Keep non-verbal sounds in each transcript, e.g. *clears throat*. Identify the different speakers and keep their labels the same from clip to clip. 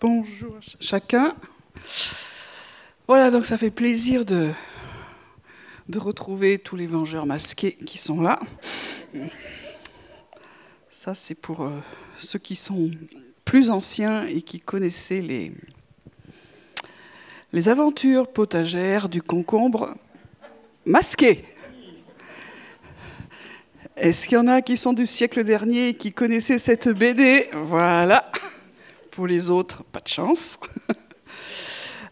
Speaker 1: Bonjour chacun. Voilà, donc ça fait plaisir de, de retrouver tous les vengeurs masqués qui sont là. Ça, c'est pour euh, ceux qui sont plus anciens et qui connaissaient les, les aventures potagères du concombre masqué. Est-ce qu'il y en a qui sont du siècle dernier et qui connaissaient cette BD Voilà. Pour les autres, pas de chance. *laughs*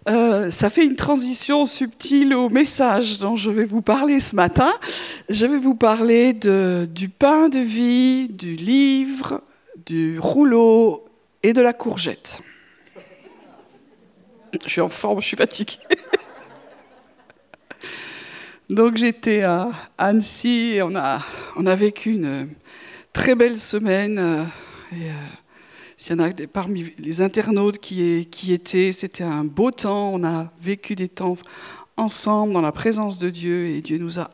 Speaker 1: Euh, ça fait une transition subtile au message dont je vais vous parler ce matin. Je vais vous parler du pain de vie, du livre, du rouleau et de la courgette. Je suis en forme, je suis fatiguée. *laughs* Donc j'étais à Annecy et on a, on a vécu une très belle semaine. Euh, euh, s'il y en a parmi les internautes qui, étaient, c'était un beau temps. On a vécu des temps ensemble dans la présence de Dieu et Dieu nous a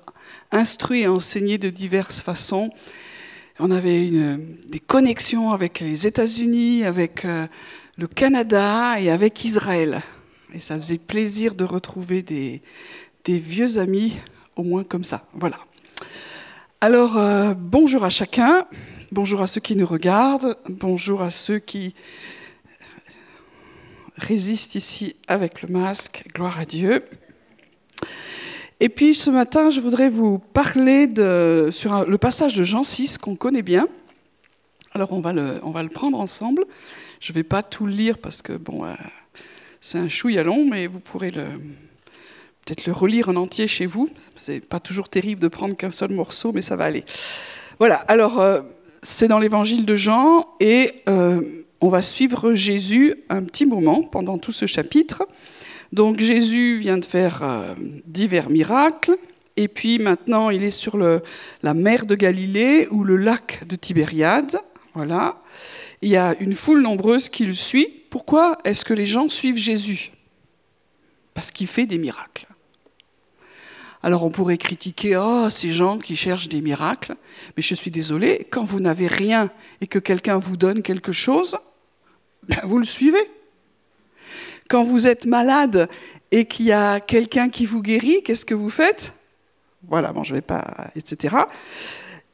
Speaker 1: instruits et enseignés de diverses façons. On avait des connexions avec les États-Unis, avec euh, le Canada et avec Israël. Et ça faisait plaisir de retrouver des, des vieux amis, au moins comme ça. Voilà. Alors, euh, bonjour à chacun. Bonjour à ceux qui nous regardent, bonjour à ceux qui résistent ici avec le masque, gloire à Dieu. Et puis ce matin, je voudrais vous parler de, sur le passage de Jean 6 qu'on connaît bien. Alors on va le, on va le prendre ensemble. Je ne vais pas tout lire parce que bon, euh, c'est un chouïa long, mais vous pourrez peut-être le relire en entier chez vous. C'est pas toujours terrible de prendre qu'un seul morceau, mais ça va aller. Voilà. Alors euh, c'est dans l'évangile de Jean et euh, on va suivre Jésus un petit moment pendant tout ce chapitre. Donc Jésus vient de faire euh, divers miracles et puis maintenant il est sur la mer de Galilée ou le lac de Tibériade. Voilà. Il y a une foule nombreuse qui le suit. Pourquoi est-ce que les gens suivent Jésus? Parce qu'il fait des miracles. Alors on pourrait critiquer oh, ces gens qui cherchent des miracles, mais je suis désolé, quand vous n'avez rien et que quelqu'un vous donne quelque chose, ben, vous le suivez. Quand vous êtes malade et qu'il y a quelqu'un qui vous guérit, qu'est-ce que vous faites? Voilà, bon, je ne vais pas, etc.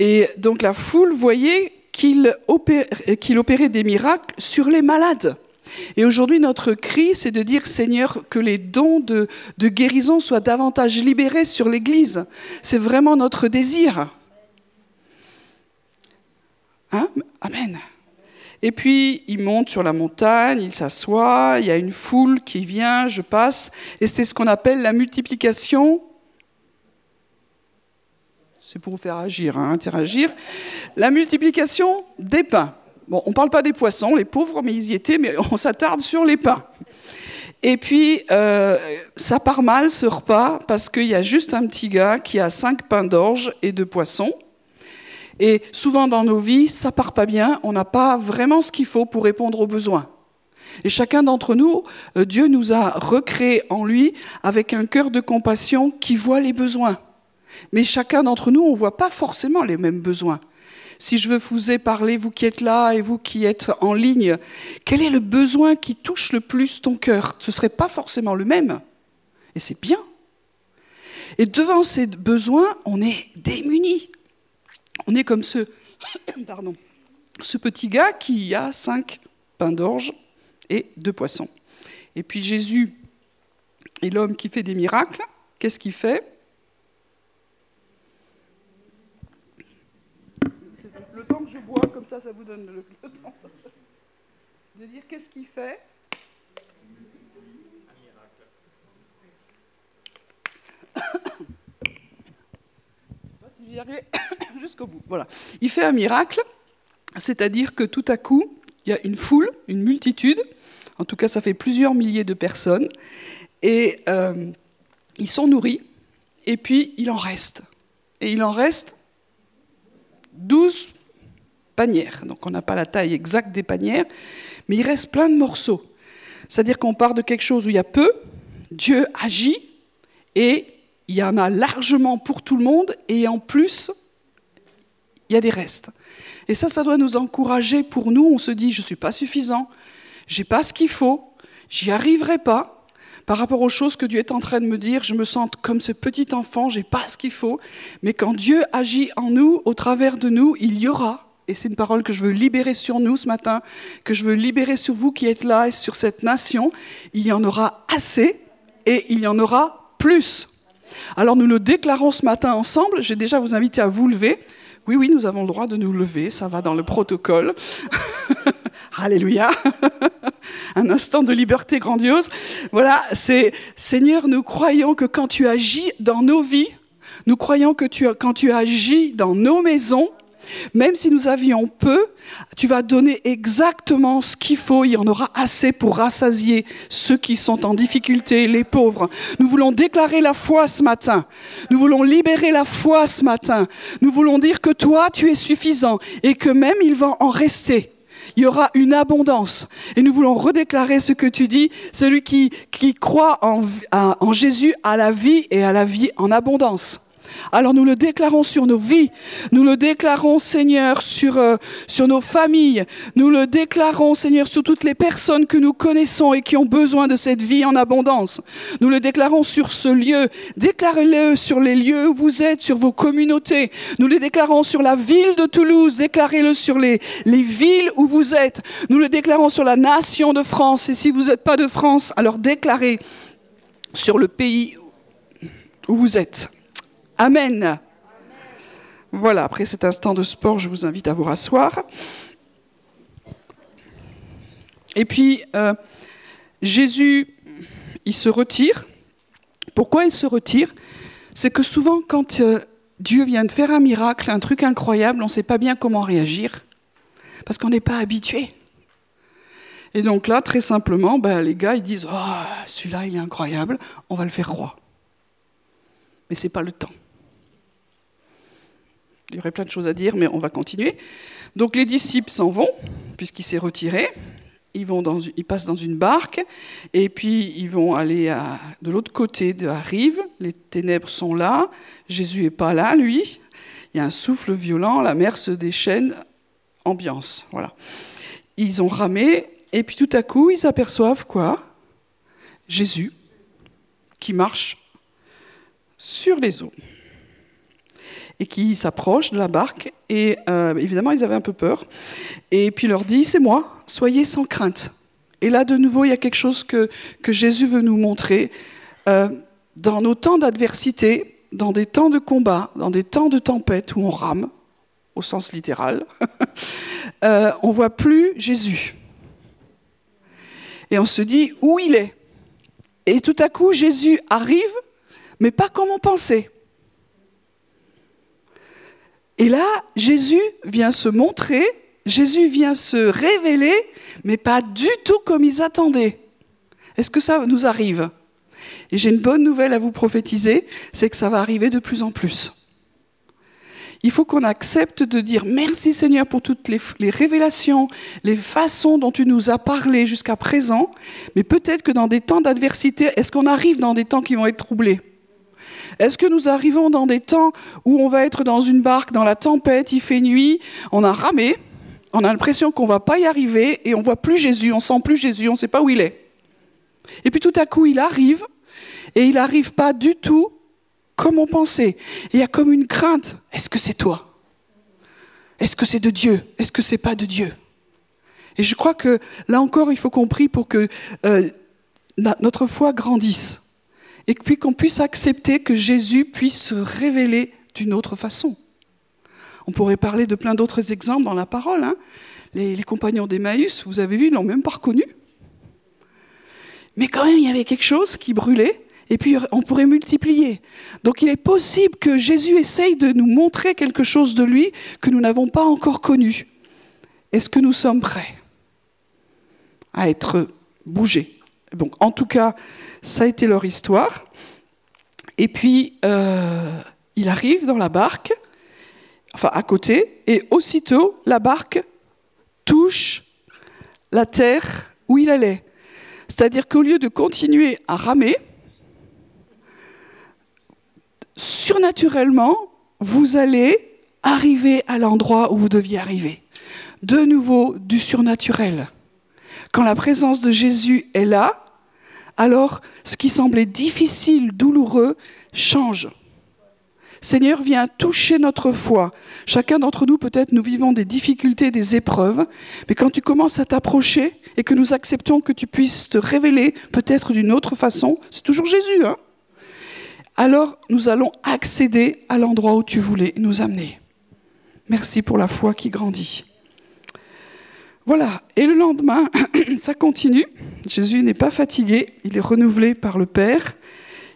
Speaker 1: Et donc la foule voyait qu'il opérait des miracles sur les malades. Et aujourd'hui, notre cri, c'est de dire, Seigneur, que les dons de, guérison soient davantage libérés sur l'Église. C'est vraiment notre désir. Hein? Amen. Et puis, il monte sur la montagne, il s'assoit, il y a une foule qui vient, je passe, et c'est ce qu'on appelle la multiplication. C'est pour vous faire agir, hein, interagir. La multiplication des pains. Bon, on ne parle pas des poissons, les pauvres, mais ils y étaient, mais on s'attarde sur les pains. Et puis, euh, ça part mal ce repas parce qu'il y a juste un petit gars qui a cinq pains d'orge et deux poissons. Et souvent dans nos vies, ça part pas bien, on n'a pas vraiment ce qu'il faut pour répondre aux besoins. Et chacun d'entre nous, euh, Dieu nous a recréé en lui avec un cœur de compassion qui voit les besoins. Mais chacun d'entre nous, on ne voit pas forcément les mêmes besoins si je veux vous ai parlé, vous qui êtes là et vous qui êtes en ligne, quel est le besoin qui touche le plus ton cœur? Ce ne serait pas forcément le même. Et c'est bien. Et devant ces besoins, on est démunis. On est comme ce, *coughs* pardon, ce petit gars qui a cinq pains d'orge et deux poissons. Et puis Jésus est l'homme qui fait des miracles. Qu'est-ce qu'il fait que je comme ça, ça vous donne le, temps de dire qu'est-ce qu'il fait. *coughs* si *coughs* jusqu'au bout. Voilà. Il fait un miracle, c'est-à-dire que tout à coup, il y a une foule, une multitude, en tout cas ça fait plusieurs milliers de personnes, et euh, ils sont nourris, et puis il en reste. Et il en reste 12 Donc on n'a pas la taille exacte des panières, mais il reste plein de morceaux. C'est-à-dire qu'on part de quelque chose où il y a peu, Dieu agit, et il y en a largement pour tout le monde, et en plus, il y a des restes. Et ça, ça doit nous encourager pour nous. On se dit, je ne suis pas suffisant, j'ai pas ce qu'il faut, j'y arriverai pas. Par rapport aux choses que Dieu est en train de me dire, je me sens comme ce petit enfant, j'ai pas ce qu'il faut. Mais quand Dieu agit en nous, au travers de nous, il y aura. Et c'est une parole que je veux libérer sur nous ce matin, que je veux libérer sur vous qui êtes là et sur cette nation. Il y en aura assez et il y en aura plus. Alors nous le déclarons ce matin ensemble. J'ai déjà vous invité à vous lever. Oui, oui, nous avons le droit de nous lever, ça va dans le protocole. *laughs* Alléluia. *laughs* Un instant de liberté grandiose. Voilà, c'est Seigneur, nous croyons que quand tu agis dans nos vies, nous croyons que tu, quand tu agis dans nos maisons, même si nous avions peu, tu vas donner exactement ce qu'il faut. Il y en aura assez pour rassasier ceux qui sont en difficulté, les pauvres. Nous voulons déclarer la foi ce matin. Nous voulons libérer la foi ce matin. Nous voulons dire que toi, tu es suffisant et que même il va en rester. Il y aura une abondance. Et nous voulons redéclarer ce que tu dis. Celui qui, croit en, Jésus a la vie et a la vie en abondance. Alors nous le déclarons sur nos vies, nous le déclarons Seigneur sur, euh, sur nos familles, nous le déclarons Seigneur sur toutes les personnes que nous connaissons et qui ont besoin de cette vie en abondance. Nous le déclarons sur ce lieu, déclarez-le sur les lieux où vous êtes, sur vos communautés. Nous le déclarons sur la ville de Toulouse, déclarez-le sur les, les villes où vous êtes. Nous le déclarons sur la nation de France et si vous n'êtes pas de France, alors déclarez sur le pays où vous êtes. Amen. Voilà, après cet instant de sport, je vous invite à vous rasseoir. Et puis, euh, Jésus, il se retire. Pourquoi il se retire? C'est que souvent, quand euh, Dieu vient de faire un miracle, un truc incroyable, on ne sait pas bien comment réagir, parce qu'on n'est pas habitué. Et donc là, très simplement, ben, les gars, ils disent, oh, celui-là, il est incroyable, on va le faire roi. Mais ce n'est pas le temps. Il y aurait plein de choses à dire, mais on va continuer. Donc les disciples s'en vont, puisqu'il s'est retiré. Ils, vont passent dans une barque, et puis ils vont aller de l'autre côté de la rive. Les ténèbres sont là. Jésus n'est pas là, lui. Il y a un souffle violent, la mer se déchaîne. Ambiance, voilà. Ils ont ramé, et puis tout à coup, ils aperçoivent quoi? Jésus qui marche sur les eaux et qui s'approchent de la barque. Et euh, évidemment, ils avaient un peu peur. Et puis leur dit, c'est moi, soyez sans crainte. Et là, de nouveau, il y a quelque chose que, que Jésus veut nous montrer. Euh, dans nos temps d'adversité, dans des temps de combat, dans des temps de tempête où on rame, au sens littéral, *laughs* euh, on voit plus Jésus. Et on se dit où il est. Et tout à coup, Jésus arrive, mais pas comme on pensait. Et là, Jésus vient se montrer, Jésus vient se révéler, mais pas du tout comme ils attendaient. Est-ce que ça nous arrive? Et j'ai une bonne nouvelle à vous prophétiser, c'est que ça va arriver de plus en plus. Il faut qu'on accepte de dire merci Seigneur pour toutes les, révélations, les façons dont tu nous as parlé jusqu'à présent, mais peut-être que dans des temps d'adversité, est-ce qu'on arrive dans des temps qui vont être troublés? Est-ce que nous arrivons dans des temps où on va être dans une barque, dans la tempête, il fait nuit, on a ramé, on a l'impression qu'on ne va pas y arriver et on voit plus Jésus, on sent plus Jésus, on ne sait pas où il est. Et puis tout à coup, il arrive et il n'arrive pas du tout comme on pensait. il y a comme une crainte. Est-ce que c'est toi? Est-ce que c'est de Dieu? Est-ce que c'est pas de Dieu? Et je crois que là encore, il faut qu'on prie pour que euh, notre foi grandisse et puis qu'on puisse accepter que Jésus puisse se révéler d'une autre façon. On pourrait parler de plein d'autres exemples dans la parole. Hein. Les, compagnons d'Emmaüs, vous avez vu, ils l'ont même pas reconnu. Mais quand même, il y avait quelque chose qui brûlait, et puis on pourrait multiplier. Donc il est possible que Jésus essaye de nous montrer quelque chose de lui que nous n'avons pas encore connu. Est-ce que nous sommes prêts à être bougés? Donc en tout cas, ça a été leur histoire. Et puis, euh, il arrive dans la barque, enfin à côté, et aussitôt, la barque touche la terre où il allait. C'est-à-dire qu'au lieu de continuer à ramer, surnaturellement, vous allez arriver à l'endroit où vous deviez arriver. De nouveau, du surnaturel. Quand la présence de Jésus est là, alors ce qui semblait difficile, douloureux, change. Seigneur, viens toucher notre foi. Chacun d'entre nous, peut-être, nous vivons des difficultés, des épreuves, mais quand tu commences à t'approcher et que nous acceptons que tu puisses te révéler peut-être d'une autre façon, c'est toujours Jésus, hein alors nous allons accéder à l'endroit où tu voulais nous amener. Merci pour la foi qui grandit. Voilà, et le lendemain, *clears throat* ça continue. Jésus n'est pas fatigué, il est renouvelé par le Père.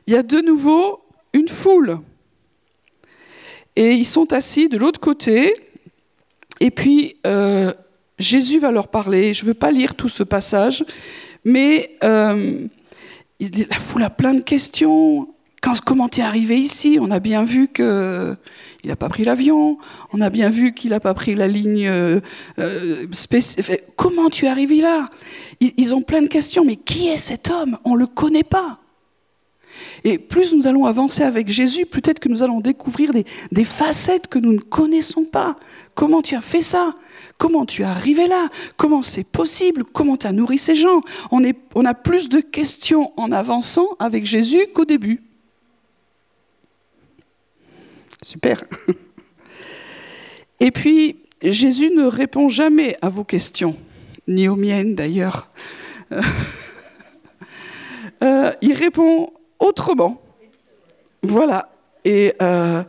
Speaker 1: Il y a de nouveau une foule. Et ils sont assis de l'autre côté. Et puis, euh, Jésus va leur parler. Je ne veux pas lire tout ce passage, mais euh, la foule a plein de questions comment tu es arrivé ici? On a bien vu qu'il n'a pas pris l'avion, on a bien vu qu'il n'a pas pris la ligne euh, euh Comment tu es arrivé là? Ils, ont plein de questions, mais qui est cet homme? On ne le connaît pas. Et plus nous allons avancer avec Jésus, peut-être que nous allons découvrir des, facettes que nous ne connaissons pas. Comment tu as fait ça? Comment tu es arrivé là? Comment c'est possible? Comment tu as nourri ces gens? On a plus de questions en avançant avec Jésus qu'au début. Super. Et puis, Jésus ne répond jamais à vos questions, ni aux miennes d'ailleurs. Euh, il répond autrement. Voilà. Et euh,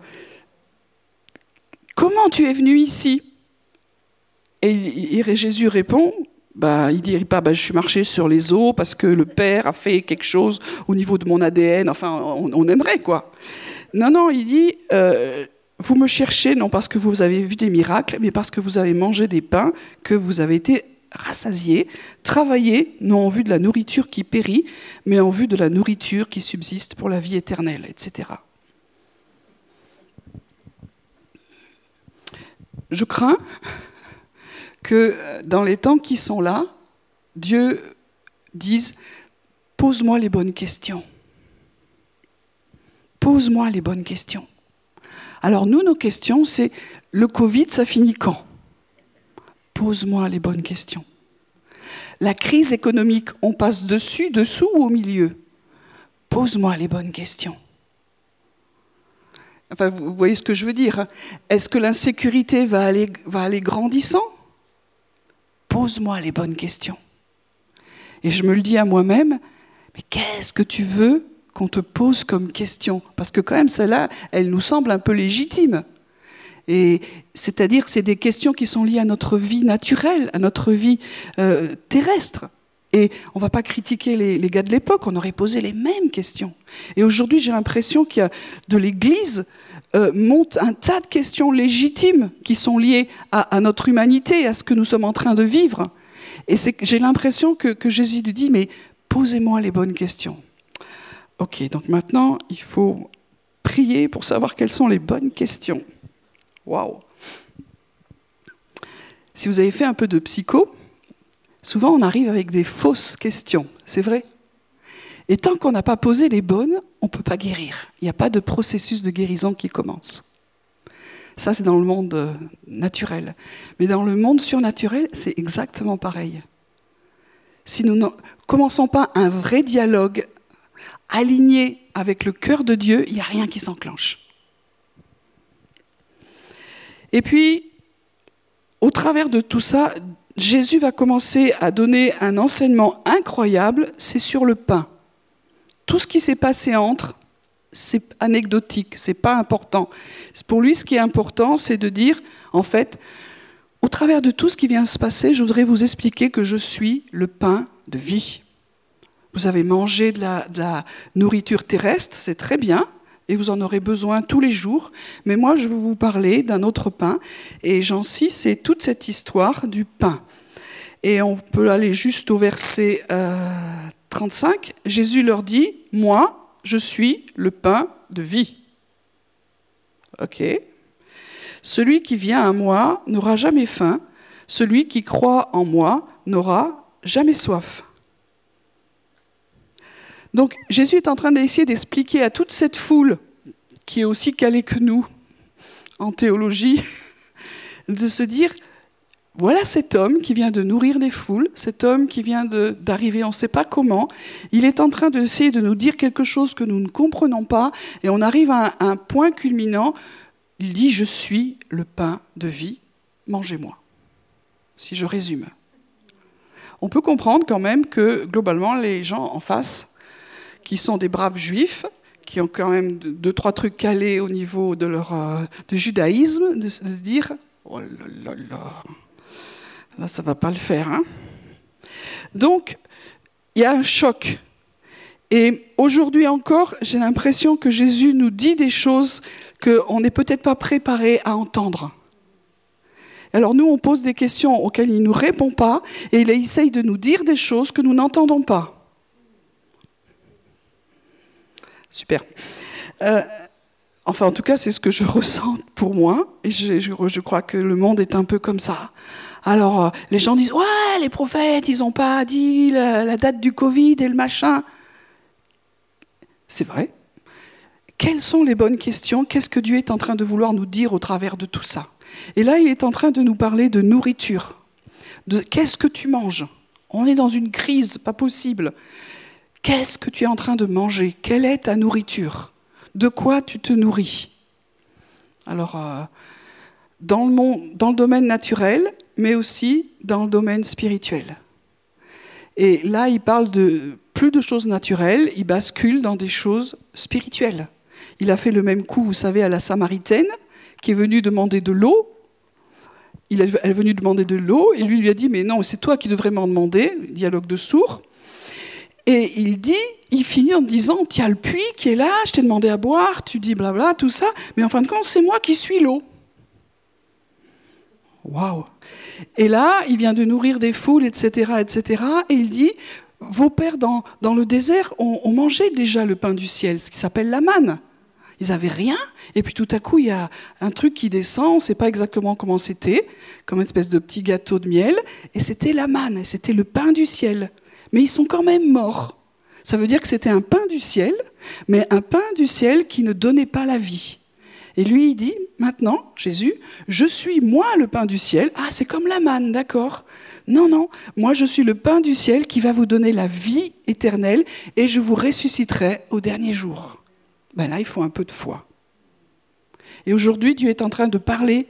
Speaker 1: comment tu es venu ici? Et Jésus répond, bah, il dit pas bah, je suis marché sur les eaux parce que le Père a fait quelque chose au niveau de mon ADN. Enfin, on aimerait quoi. Non, non, il dit, euh, vous me cherchez non parce que vous avez vu des miracles, mais parce que vous avez mangé des pains, que vous avez été rassasiés, travaillé, non en vue de la nourriture qui périt, mais en vue de la nourriture qui subsiste pour la vie éternelle, etc. Je crains que dans les temps qui sont là, Dieu dise, pose-moi les bonnes questions. Pose-moi les bonnes questions. Alors nous, nos questions, c'est le Covid, ça finit quand? Pose-moi les bonnes questions. La crise économique, on passe dessus, dessous ou au milieu? Pose-moi les bonnes questions. Enfin, vous voyez ce que je veux dire. Hein? Est-ce que l'insécurité va aller, va aller grandissant? Pose-moi les bonnes questions. Et je me le dis à moi-même, mais qu'est-ce que tu veux? Qu'on te pose comme question Parce que quand même, celle-là, elle nous semble un peu légitime. Et c'est-à-dire, c'est des questions qui sont liées à notre vie naturelle, à notre vie euh, terrestre. Et on ne va pas critiquer les, gars de l'époque, on aurait posé les mêmes questions. Et aujourd'hui, j'ai l'impression qu'il y a de l'Église euh, monte un tas de questions légitimes qui sont liées à, notre humanité, à ce que nous sommes en train de vivre. Et j'ai l'impression que, que Jésus lui dit, mais posez-moi les bonnes questions. Ok, donc maintenant, il faut prier pour savoir quelles sont les bonnes questions. Waouh Si vous avez fait un peu de psycho, souvent on arrive avec des fausses questions, c'est vrai Et tant qu'on n'a pas posé les bonnes, on ne peut pas guérir. Il n'y a pas de processus de guérison qui commence. Ça, c'est dans le monde euh, naturel. Mais dans le monde surnaturel, c'est exactement pareil. Si nous ne commençons pas un vrai dialogue aligné avec le cœur de Dieu, il n'y a rien qui s'enclenche. Et puis, au travers de tout ça, Jésus va commencer à donner un enseignement incroyable, c'est sur le pain. Tout ce qui s'est passé entre, c'est anecdotique, c'est pas important. Pour lui, ce qui est important, c'est de dire, en fait, au travers de tout ce qui vient se passer, je voudrais vous expliquer que je suis le pain de vie. Vous avez mangé de la, nourriture terrestre, c'est très bien, et vous en aurez besoin tous les jours. Mais moi, je vais vous parler d'un autre pain. Et Jean 6, c'est toute cette histoire du pain. Et on peut aller juste au verset 35. Euh, Jésus leur dit, moi, je suis le pain de vie. OK. Celui qui vient à moi n'aura jamais faim. Celui qui croit en moi n'aura jamais soif. Donc Jésus est en train d'essayer d'expliquer à toute cette foule, qui est aussi calée que nous en théologie, *laughs* de se dire, voilà cet homme qui vient de nourrir des foules, cet homme qui vient d'arriver, on ne sait pas comment. Il est en train d'essayer de nous dire quelque chose que nous ne comprenons pas, et on arrive à un, un point culminant. Il dit Je suis le pain de vie, mangez-moi. Si je résume. On peut comprendre quand même que globalement, les gens en face, qui sont des braves juifs, qui ont quand même deux, trois trucs calés au niveau de leur euh, de judaïsme, de, se dire Oh là là là, là ça va pas le faire. Hein Donc, il y a un choc. Et aujourd'hui encore, j'ai l'impression que Jésus nous dit des choses qu'on n'est peut-être pas préparé à entendre. Alors nous, on pose des questions auxquelles il ne nous répond pas, et il essaye de nous dire des choses que nous n'entendons pas. Super. Euh, enfin, en tout cas, c'est ce que je *laughs* ressens pour moi, et je, crois que le monde est un peu comme ça. Alors, euh, les gens disent, ouais, les prophètes, ils n'ont pas dit la date du Covid et le machin. C'est vrai. Quelles sont les bonnes questions? Qu'est-ce que Dieu est en train de vouloir nous dire au travers de tout ça? Et là, il est en train de nous parler de nourriture, de qu'est-ce que tu manges? On est dans une crise, pas possible. Qu'est-ce que tu es en train de manger? Quelle est ta nourriture? De quoi tu te nourris? Alors, euh, dans, le dans le domaine naturel, mais aussi dans le domaine spirituel. Et là, il parle de plus de choses naturelles, il bascule dans des choses spirituelles. Il a fait le même coup, vous savez, à la Samaritaine, qui est venue demander de l'eau. Elle est venue demander de l'eau, et lui lui a dit, mais non, c'est toi qui devrais m'en demander, dialogue de sourds. Et il dit, il finit en disant, tu as le puits qui est là, je t'ai demandé à boire, tu dis blabla, tout ça, mais en fin de compte, c'est moi qui suis l'eau. Waouh Et là, il vient de nourrir des foules, etc., etc., et il dit, vos pères dans, le désert ont, ont mangé déjà le pain du ciel, ce qui s'appelle la manne. Ils n'avaient rien, et puis tout à coup, il y a un truc qui descend, on ne sait pas exactement comment c'était, comme une espèce de petit gâteau de miel, et c'était la manne, c'était le pain du ciel. Mais ils sont quand même morts. Ça veut dire que c'était un pain du ciel, mais un pain du ciel qui ne donnait pas la vie. Et lui, il dit, maintenant, Jésus, je suis moi le pain du ciel. Ah, c'est comme la manne, d'accord non, non, moi je suis le pain du ciel qui va vous donner la vie éternelle et je vous ressusciterai au dernier jour ben là, il faut un peu de foi. Et aujourd'hui, Dieu est en train de parler,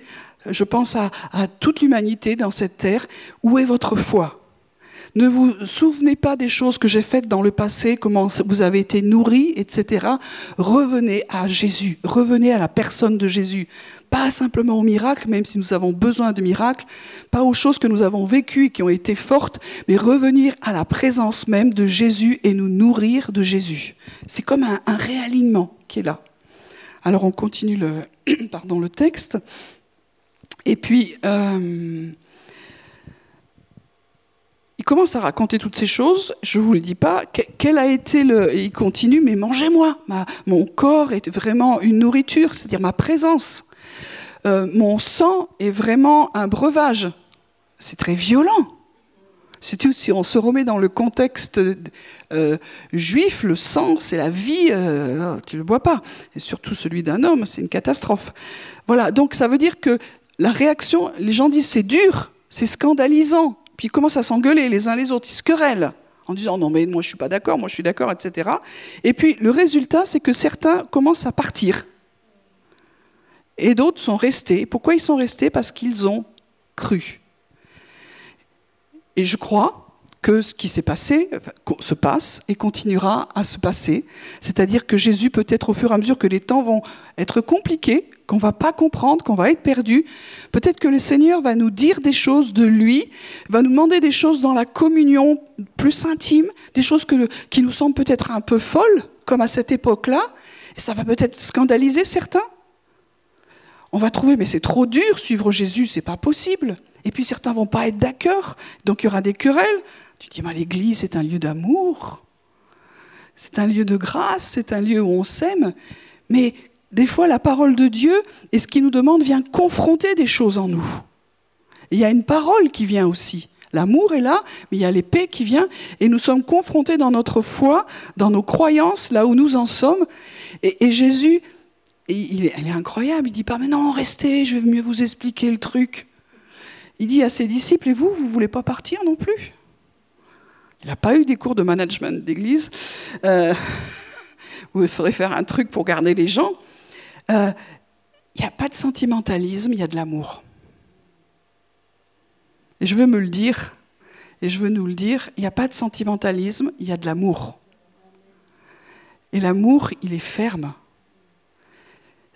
Speaker 1: je pense à, à toute l'humanité dans cette terre, où est votre foi? Ne vous souvenez pas des choses que j'ai faites dans le passé, comment vous avez été nourris, etc. Revenez à Jésus, revenez à la personne de Jésus. Pas simplement aux miracles, même si nous avons besoin de miracles, pas aux choses que nous avons vécues et qui ont été fortes, mais revenir à la présence même de Jésus et nous nourrir de Jésus. C'est comme un, réalignement qui est là. Alors on continue le, *clears throat* le texte. Et puis, euh, il commence à raconter toutes ces choses, je ne vous le dis pas, quel a été le... Il continue, mais mangez-moi, mon corps est vraiment une nourriture, c'est-à-dire ma présence. Euh, mon sang est vraiment un breuvage. C'est très violent. Si on se remet dans le contexte euh, juif, le sang, c'est la vie, euh, tu ne le bois pas. Et surtout celui d'un homme, c'est une catastrophe. Voilà, donc ça veut dire que la réaction, les gens disent c'est dur, c'est scandalisant, puis ils commencent à s'engueuler les uns les autres, ils se querellent en disant non mais moi je suis pas d'accord, moi je suis d'accord, etc. Et puis le résultat c'est que certains commencent à partir et d'autres sont restés. Pourquoi ils sont restés? Parce qu'ils ont cru. Et je crois que ce qui s'est passé se passe et continuera à se passer. C'est-à-dire que Jésus, peut-être au fur et à mesure que les temps vont être compliqués, qu'on va pas comprendre, qu'on va être perdu, peut-être que le Seigneur va nous dire des choses de lui, va nous demander des choses dans la communion plus intime, des choses qui nous semblent peut-être un peu folles, comme à cette époque-là, et ça va peut-être scandaliser certains. On va trouver, mais c'est trop dur, suivre Jésus, c'est pas possible. Et puis certains vont pas être d'accord, donc il y aura des querelles. Tu dis, mais l'Église, c'est un lieu d'amour, c'est un lieu de grâce, c'est un lieu où on s'aime. Mais des fois, la parole de Dieu et ce qu'il nous demande vient confronter des choses en nous. il y a une parole qui vient aussi. L'amour est là, mais il y a l'épée qui vient, et nous sommes confrontés dans notre foi, dans nos croyances, là où nous en sommes. Et, Jésus, est, est, incroyable, il dit pas, mais non, restez, je vais mieux vous expliquer le truc. il dit à ses disciples, et vous, vous ne voulez pas partir non plus? Il n'a pas eu des cours de management d'église, euh, *laughs* où il faudrait faire un truc pour garder les gens. Euh, il n'y a pas de sentimentalisme, il y a de l'amour. Et je veux me le dire, et je veux nous le dire, il n'y a pas de sentimentalisme, il y a de l'amour. Et l'amour, il est ferme.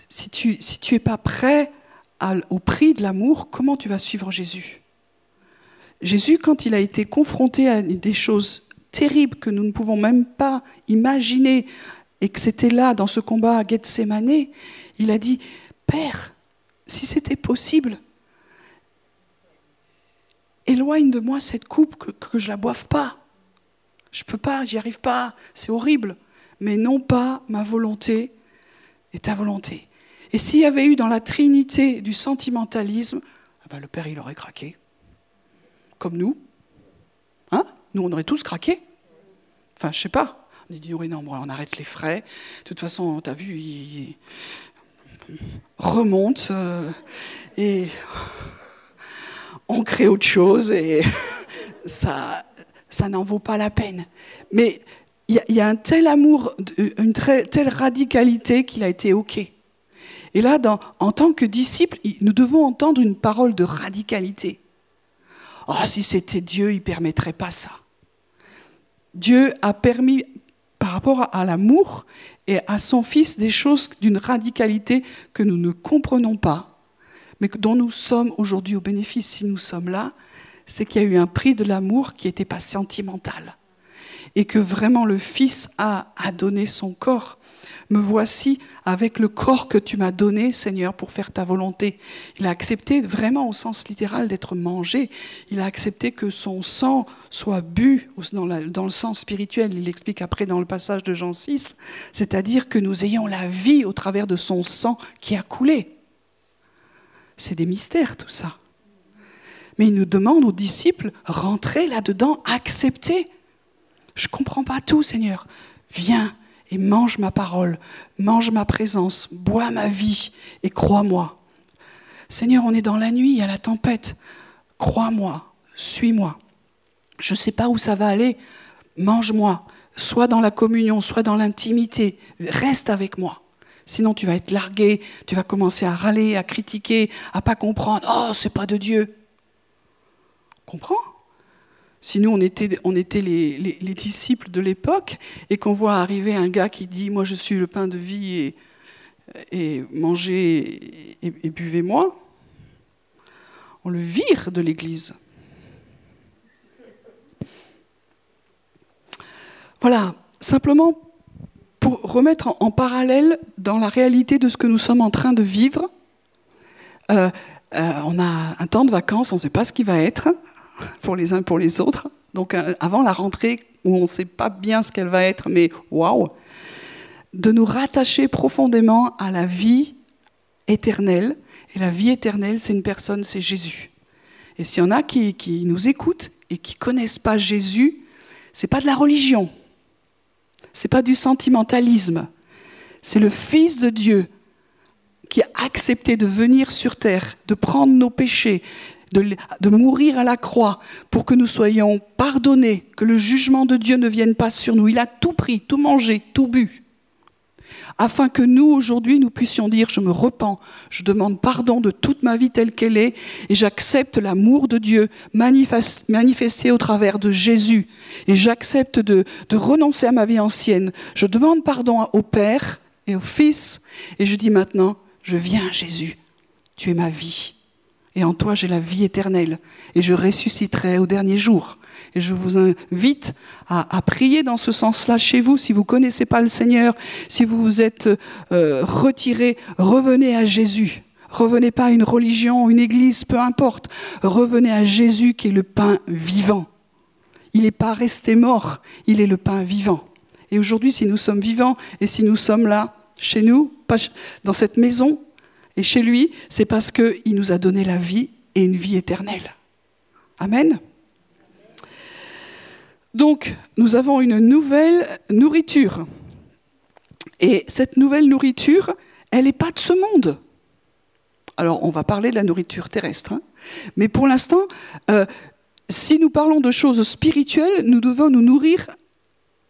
Speaker 1: Si tu n'es pas prêt au prix de l'amour, comment tu vas suivre Jésus? Jésus, quand il a été confronté à des choses terribles que nous ne pouvons même pas imaginer, et que c'était là, dans ce combat à Gethsemane, il a dit, Père, si c'était possible, éloigne de moi cette coupe, que, je la boive pas. Je peux pas, j'y arrive pas, c'est horrible. Mais non pas ma volonté et ta volonté. Et s'il y avait eu dans la trinité du sentimentalisme, ah ben, le Père, il aurait craqué. Comme nous. Hein? Nous, on aurait tous craqué. Enfin, je sais pas. On dit, oui, non, on arrête les frais. De toute façon, tu as vu, il remonte euh, et on crée autre chose et *laughs* ça, n'en vaut pas la peine. Mais il y, a un tel amour, une telle radicalité qu'il a été OK. Et là, en tant que disciples, nous devons entendre une parole de radicalité. Oh, si c'était Dieu, il ne permettrait pas ça. Dieu a permis, par rapport à l'amour et à son Fils, des choses d'une radicalité que nous ne comprenons pas, mais dont nous sommes aujourd'hui au bénéfice. Si nous sommes là, c'est qu'il y a eu un prix de l'amour qui n'était pas sentimental. Et que vraiment le Fils a, a donné son corps me voici avec le corps que tu m'as donné, Seigneur, pour faire ta volonté. Il a accepté vraiment au sens littéral d'être mangé. Il a accepté que son sang soit bu dans, le sens spirituel. Il l'explique après dans le passage de Jean 6, c'est-à-dire que nous ayons la vie au travers de son sang qui a coulé. C'est des mystères tout ça. Mais il nous demande aux disciples, rentrez là-dedans, acceptez. Je ne comprends pas tout, Seigneur. Viens, et mange ma parole, mange ma présence, bois ma vie et crois-moi. Seigneur, on est dans la nuit, il y a la tempête. Crois-moi, suis-moi. Je ne sais pas où ça va aller, mange-moi, soit dans la communion, soit dans l'intimité, reste avec moi. Sinon, tu vas être largué, tu vas commencer à râler, à critiquer, à pas comprendre. Oh, c'est pas de Dieu. Comprends? Si nous, on était, les, disciples de l'époque et qu'on voit arriver un gars qui dit Moi, je suis le pain de vie et, et mangez et, buvez-moi, on le vire de l'Église. Voilà, simplement pour remettre en, parallèle dans la réalité de ce que nous sommes en train de vivre. Euh, euh, on a un temps de vacances, on ne sait pas ce qui va être pour les uns pour les autres. Donc euh, avant la rentrée où on ne sait pas bien ce qu'elle va être, mais waouh, de nous rattacher profondément à la vie éternelle. Et la vie éternelle, c'est une personne, c'est Jésus. Et s'il y en a qui, qui, nous écoutent et qui connaissent pas Jésus, c'est pas de la religion, c'est pas du sentimentalisme, c'est le Fils de Dieu qui a accepté de venir sur terre, de prendre nos péchés, de, mourir à la croix pour que nous soyons pardonnés, que le jugement de Dieu ne vienne pas sur nous. Il a tout pris, tout mangé, tout bu, afin que nous, aujourd'hui, nous puissions dire, je me repens, je demande pardon de toute ma vie telle qu'elle est, et j'accepte l'amour de Dieu manifesté au travers de Jésus, et j'accepte de, de renoncer à ma vie ancienne. Je demande pardon au Père et au Fils, et je dis maintenant, je viens Jésus, tu es ma vie et en toi j'ai la vie éternelle, et je ressusciterai au dernier jour. Et je vous invite à, prier dans ce sens-là chez vous. Si vous ne connaissez pas le Seigneur, si vous vous êtes euh, retiré, revenez à Jésus. Revenez pas à une religion, une église, peu importe. Revenez à Jésus qui est le pain vivant. Il n'est pas resté mort, il est le pain vivant. Et aujourd'hui, si nous sommes vivants et si nous sommes là, chez nous, dans cette maison, et chez lui, c'est parce qu'il nous a donné la vie et une vie éternelle. Amen. Donc, nous avons une nouvelle nourriture. Et cette nouvelle nourriture, elle n'est pas de ce monde. Alors, on va parler de la nourriture terrestre. Hein. Mais pour l'instant, euh, si nous parlons de choses spirituelles, nous devons nous nourrir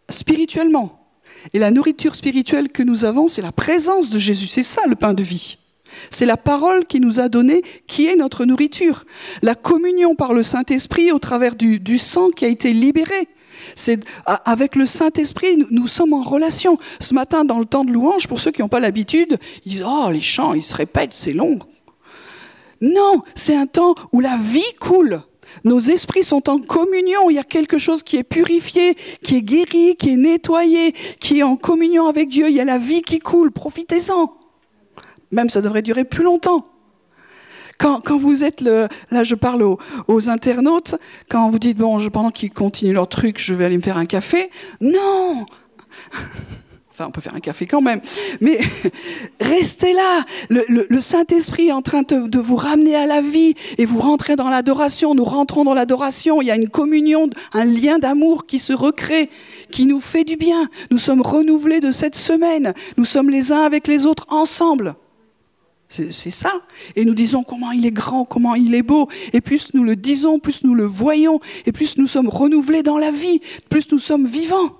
Speaker 1: spirituellement. Et la nourriture spirituelle que nous avons, c'est la présence de Jésus. C'est ça le pain de vie. C'est la parole qui nous a donné qui est notre nourriture. La communion par le Saint-Esprit au travers du, sang qui a été libéré. C'est avec le Saint-Esprit, nous, sommes en relation. Ce matin, dans le temps de louange, pour ceux qui n'ont pas l'habitude, ils disent Oh, les chants, ils se répètent, c'est long. Non, c'est un temps où la vie coule. Nos esprits sont en communion, il y a quelque chose qui est purifié, qui est guéri, qui est nettoyé, qui est en communion avec Dieu, il y a la vie qui coule, profitez-en. Même ça devrait durer plus longtemps. Quand, vous êtes le, là je parle aux, internautes, quand vous dites bon, pendant qu'ils continuent leur truc, je vais aller me faire un café. Non, *laughs* Enfin, on peut faire un café quand même. Mais *laughs* restez là. Le, Saint-Esprit est en train de, vous ramener à la vie et vous rentrez dans l'adoration. Nous rentrons dans l'adoration. Il y a une communion, un lien d'amour qui se recrée, qui nous fait du bien. Nous sommes renouvelés de cette semaine. Nous sommes les uns avec les autres ensemble. C'est ça. Et nous disons comment il est grand, comment il est beau. Et plus nous le disons, plus nous le voyons, et plus nous sommes renouvelés dans la vie, plus nous sommes vivants.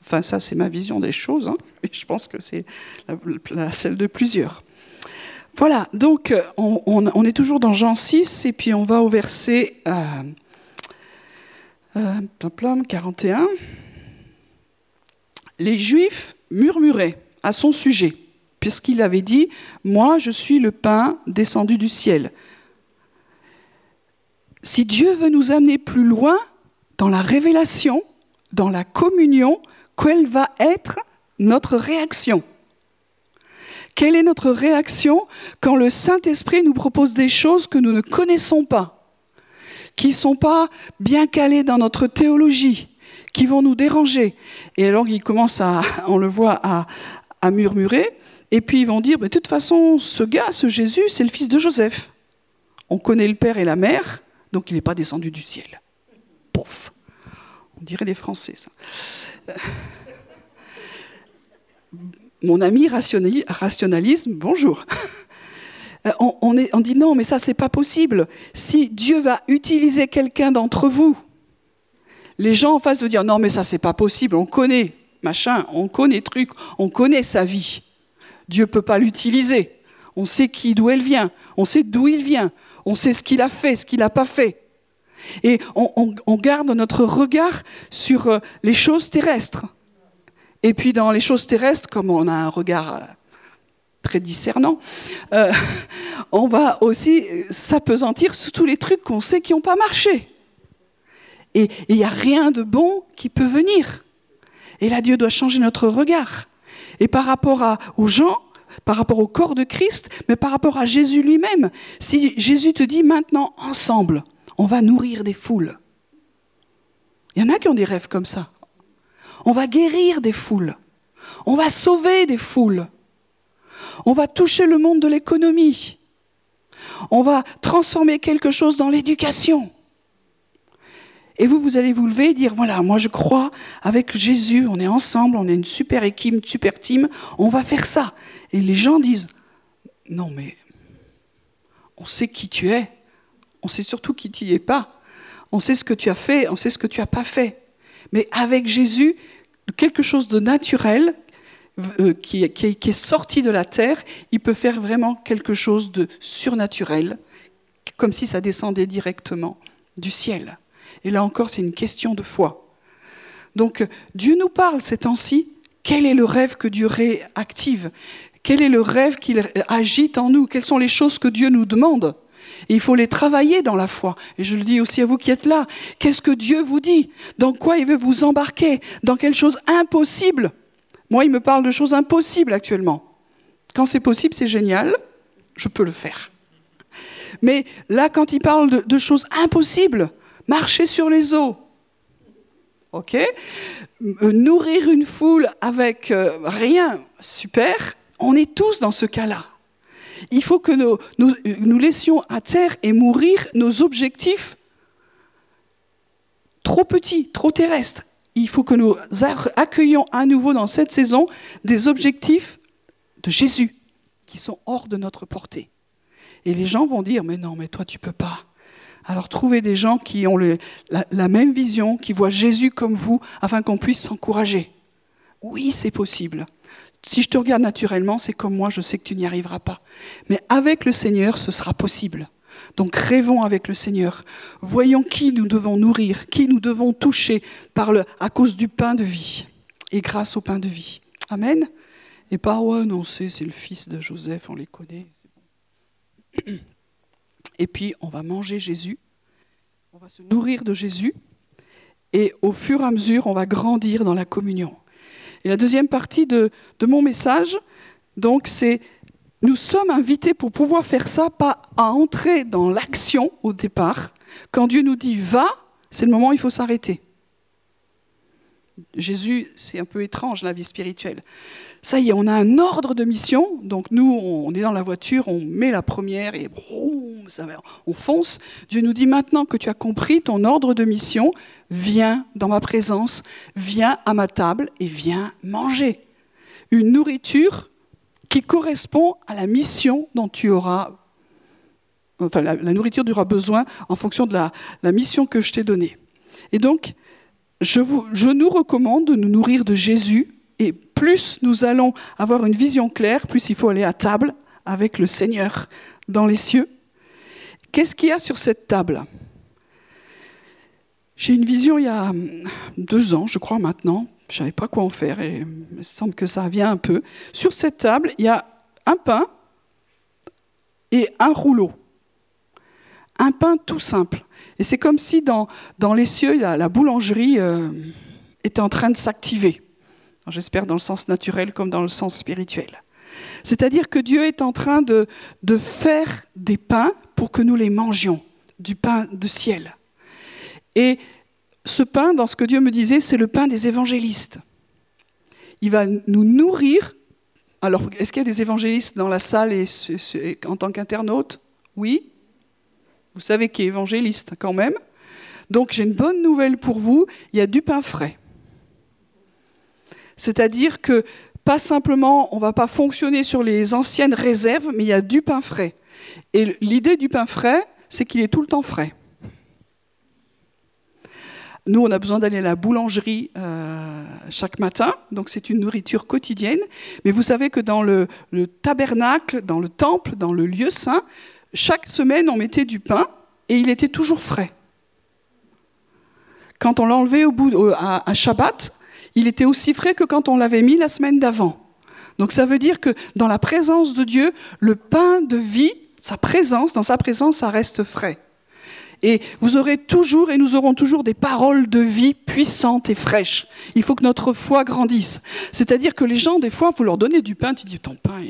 Speaker 1: Enfin, ça, c'est ma vision des choses, hein. je pense que c'est celle de plusieurs. Voilà, donc on, est toujours dans Jean 6, et puis on va au verset euh, euh, 41. Les Juifs murmuraient à son sujet, puisqu'il avait dit, Moi, je suis le pain descendu du ciel. Si Dieu veut nous amener plus loin dans la révélation, dans la communion, quelle va être notre réaction? Quelle est notre réaction quand le Saint-Esprit nous propose des choses que nous ne connaissons pas, qui ne sont pas bien calées dans notre théologie, qui vont nous déranger? Et alors ils commencent à, *laughs* on le voit, à, murmurer, et puis ils vont dire, de toute façon, ce gars, ce Jésus, c'est le fils de Joseph. On connaît le père et la mère, donc il n'est pas descendu du ciel. Pouf. On dirait des Français, ça. Mon ami rationalisme, bonjour. Euh, on, on dit non, mais ça, c'est pas possible. Si Dieu va utiliser quelqu'un d'entre vous, les gens en face vont dire non, mais ça, c'est pas possible. On connaît machin, on connaît truc, on connaît sa vie. Dieu peut pas l'utiliser. On sait qui, d'où elle vient. On sait d'où il vient. On sait ce qu'il a fait, ce qu'il n'a pas fait. Et on, garde notre regard sur euh, les choses terrestres. Et puis dans les choses terrestres, comme on a un regard euh, très discernant, euh, *laughs* on va aussi s'apesantir sur tous les trucs qu'on sait qui n'ont pas marché. Et il n'y a rien de bon qui peut venir. Et là, Dieu doit changer notre regard. Et par rapport aux gens, par rapport au corps de Christ, mais par rapport à Jésus lui-même, si Jésus te dit maintenant ensemble, on va nourrir des foules. Il y en a qui ont des rêves comme ça. On va guérir des foules. On va sauver des foules. On va toucher le monde de l'économie. On va transformer quelque chose dans l'éducation. Et vous, vous allez vous lever et dire, voilà, moi je crois avec Jésus, on est ensemble, on est une super équipe, une super team, on va faire ça. Et les gens disent, non mais on sait qui tu es, on sait surtout qui tu es pas. On sait ce que tu as fait, on sait ce que tu n'as pas fait. Mais avec Jésus, quelque chose de naturel euh, qui, est sorti de la terre, il peut faire vraiment quelque chose de surnaturel, comme si ça descendait directement du ciel. Et là encore, c'est une question de foi. Donc Dieu nous parle ces temps-ci. Quel est le rêve que Dieu réactive? Quel est le rêve qu'il agite en nous? Quelles sont les choses que Dieu nous demande? Il faut les travailler dans la foi. Et je le dis aussi à vous qui êtes là. Qu'est-ce que Dieu vous dit? Dans quoi il veut vous embarquer? Dans quelque chose impossible Moi, il me parle de choses impossibles actuellement. Quand c'est possible, c'est génial. Je peux le faire. Mais là, quand il parle de, choses impossibles, marcher sur les eaux, ok? Euh, Nourrir une foule avec euh, rien, super. On est tous dans ce cas-là. Il faut que nous, nous, laissions à terre et mourir nos objectifs trop petits, trop terrestres. Il faut que nous accueillions à nouveau dans cette saison des objectifs de Jésus qui sont hors de notre portée. Et les gens vont dire, mais non, mais toi, tu peux pas. Alors trouvez des gens qui ont la, même vision, qui voient Jésus comme vous, afin qu'on puisse s'encourager. Oui, c'est possible. Si je te regarde naturellement, c'est comme moi, je sais que tu n'y arriveras pas. Mais avec le Seigneur, ce sera possible. Donc rêvons avec le Seigneur. Voyons qui nous devons nourrir, qui nous devons toucher à cause du pain de vie et grâce au pain de vie. Amen. Et pas, ouais, non, c'est le fils de Joseph, on les connaît. Et puis, on va manger Jésus, on va se nourrir de Jésus, et au fur et à mesure, on va grandir dans la communion. Et la deuxième partie de, de mon message, donc, c'est nous sommes invités pour pouvoir faire ça, pas à entrer dans l'action au départ. Quand Dieu nous dit va, c'est le moment où il faut s'arrêter. Jésus, c'est un peu étrange la vie spirituelle. Ça y est, on a un ordre de mission. Donc nous, on est dans la voiture, on met la première et on fonce. Dieu nous dit maintenant que tu as compris ton ordre de mission, viens dans ma présence, viens à ma table et viens manger. Une nourriture qui correspond à la mission dont tu auras, enfin la, nourriture dont tu auras besoin en fonction de la, la mission que je t'ai donnée. Et donc, je, nous recommande de nous nourrir de Jésus, et plus nous allons avoir une vision claire, plus il faut aller à table avec le Seigneur dans les cieux. Qu'est-ce qu'il y a sur cette table? J'ai une vision il y a deux ans, je crois maintenant, je ne savais pas quoi en faire et il me semble que ça vient un peu. Sur cette table, il y a un pain et un rouleau. Un pain tout simple. Et c'est comme si dans, dans les cieux, la, boulangerie euh, était en train de s'activer. J'espère dans le sens naturel comme dans le sens spirituel. C'est-à-dire que Dieu est en train de, de faire des pains pour que nous les mangions, du pain de ciel. Et ce pain, dans ce que Dieu me disait, c'est le pain des évangélistes. Il va nous nourrir. Alors, est-ce qu'il y a des évangélistes dans la salle et, en tant qu'internaute Oui Vous savez qui est évangéliste quand même. Donc, j'ai une bonne nouvelle pour vous il y a du pain frais. C'est-à-dire que pas simplement, on ne va pas fonctionner sur les anciennes réserves, mais il y a du pain frais. Et l'idée du pain frais, c'est qu'il est tout le temps frais. Nous, on a besoin d'aller à la boulangerie euh, chaque matin, donc c'est une nourriture quotidienne. Mais vous savez que dans le, tabernacle, dans le temple, dans le lieu saint, chaque semaine, on mettait du pain et il était toujours frais. Quand on l'enlevait au bout à, à Shabbat, il était aussi frais que quand on l'avait mis la semaine d'avant. Donc ça veut dire que dans la présence de Dieu, le pain de vie, sa présence, dans sa présence, ça reste frais. Et vous aurez toujours et nous aurons toujours des paroles de vie puissantes et fraîches. Il faut que notre foi grandisse. C'est-à-dire que les gens, des fois, vous leur donnez du pain, tu dis, ton pain,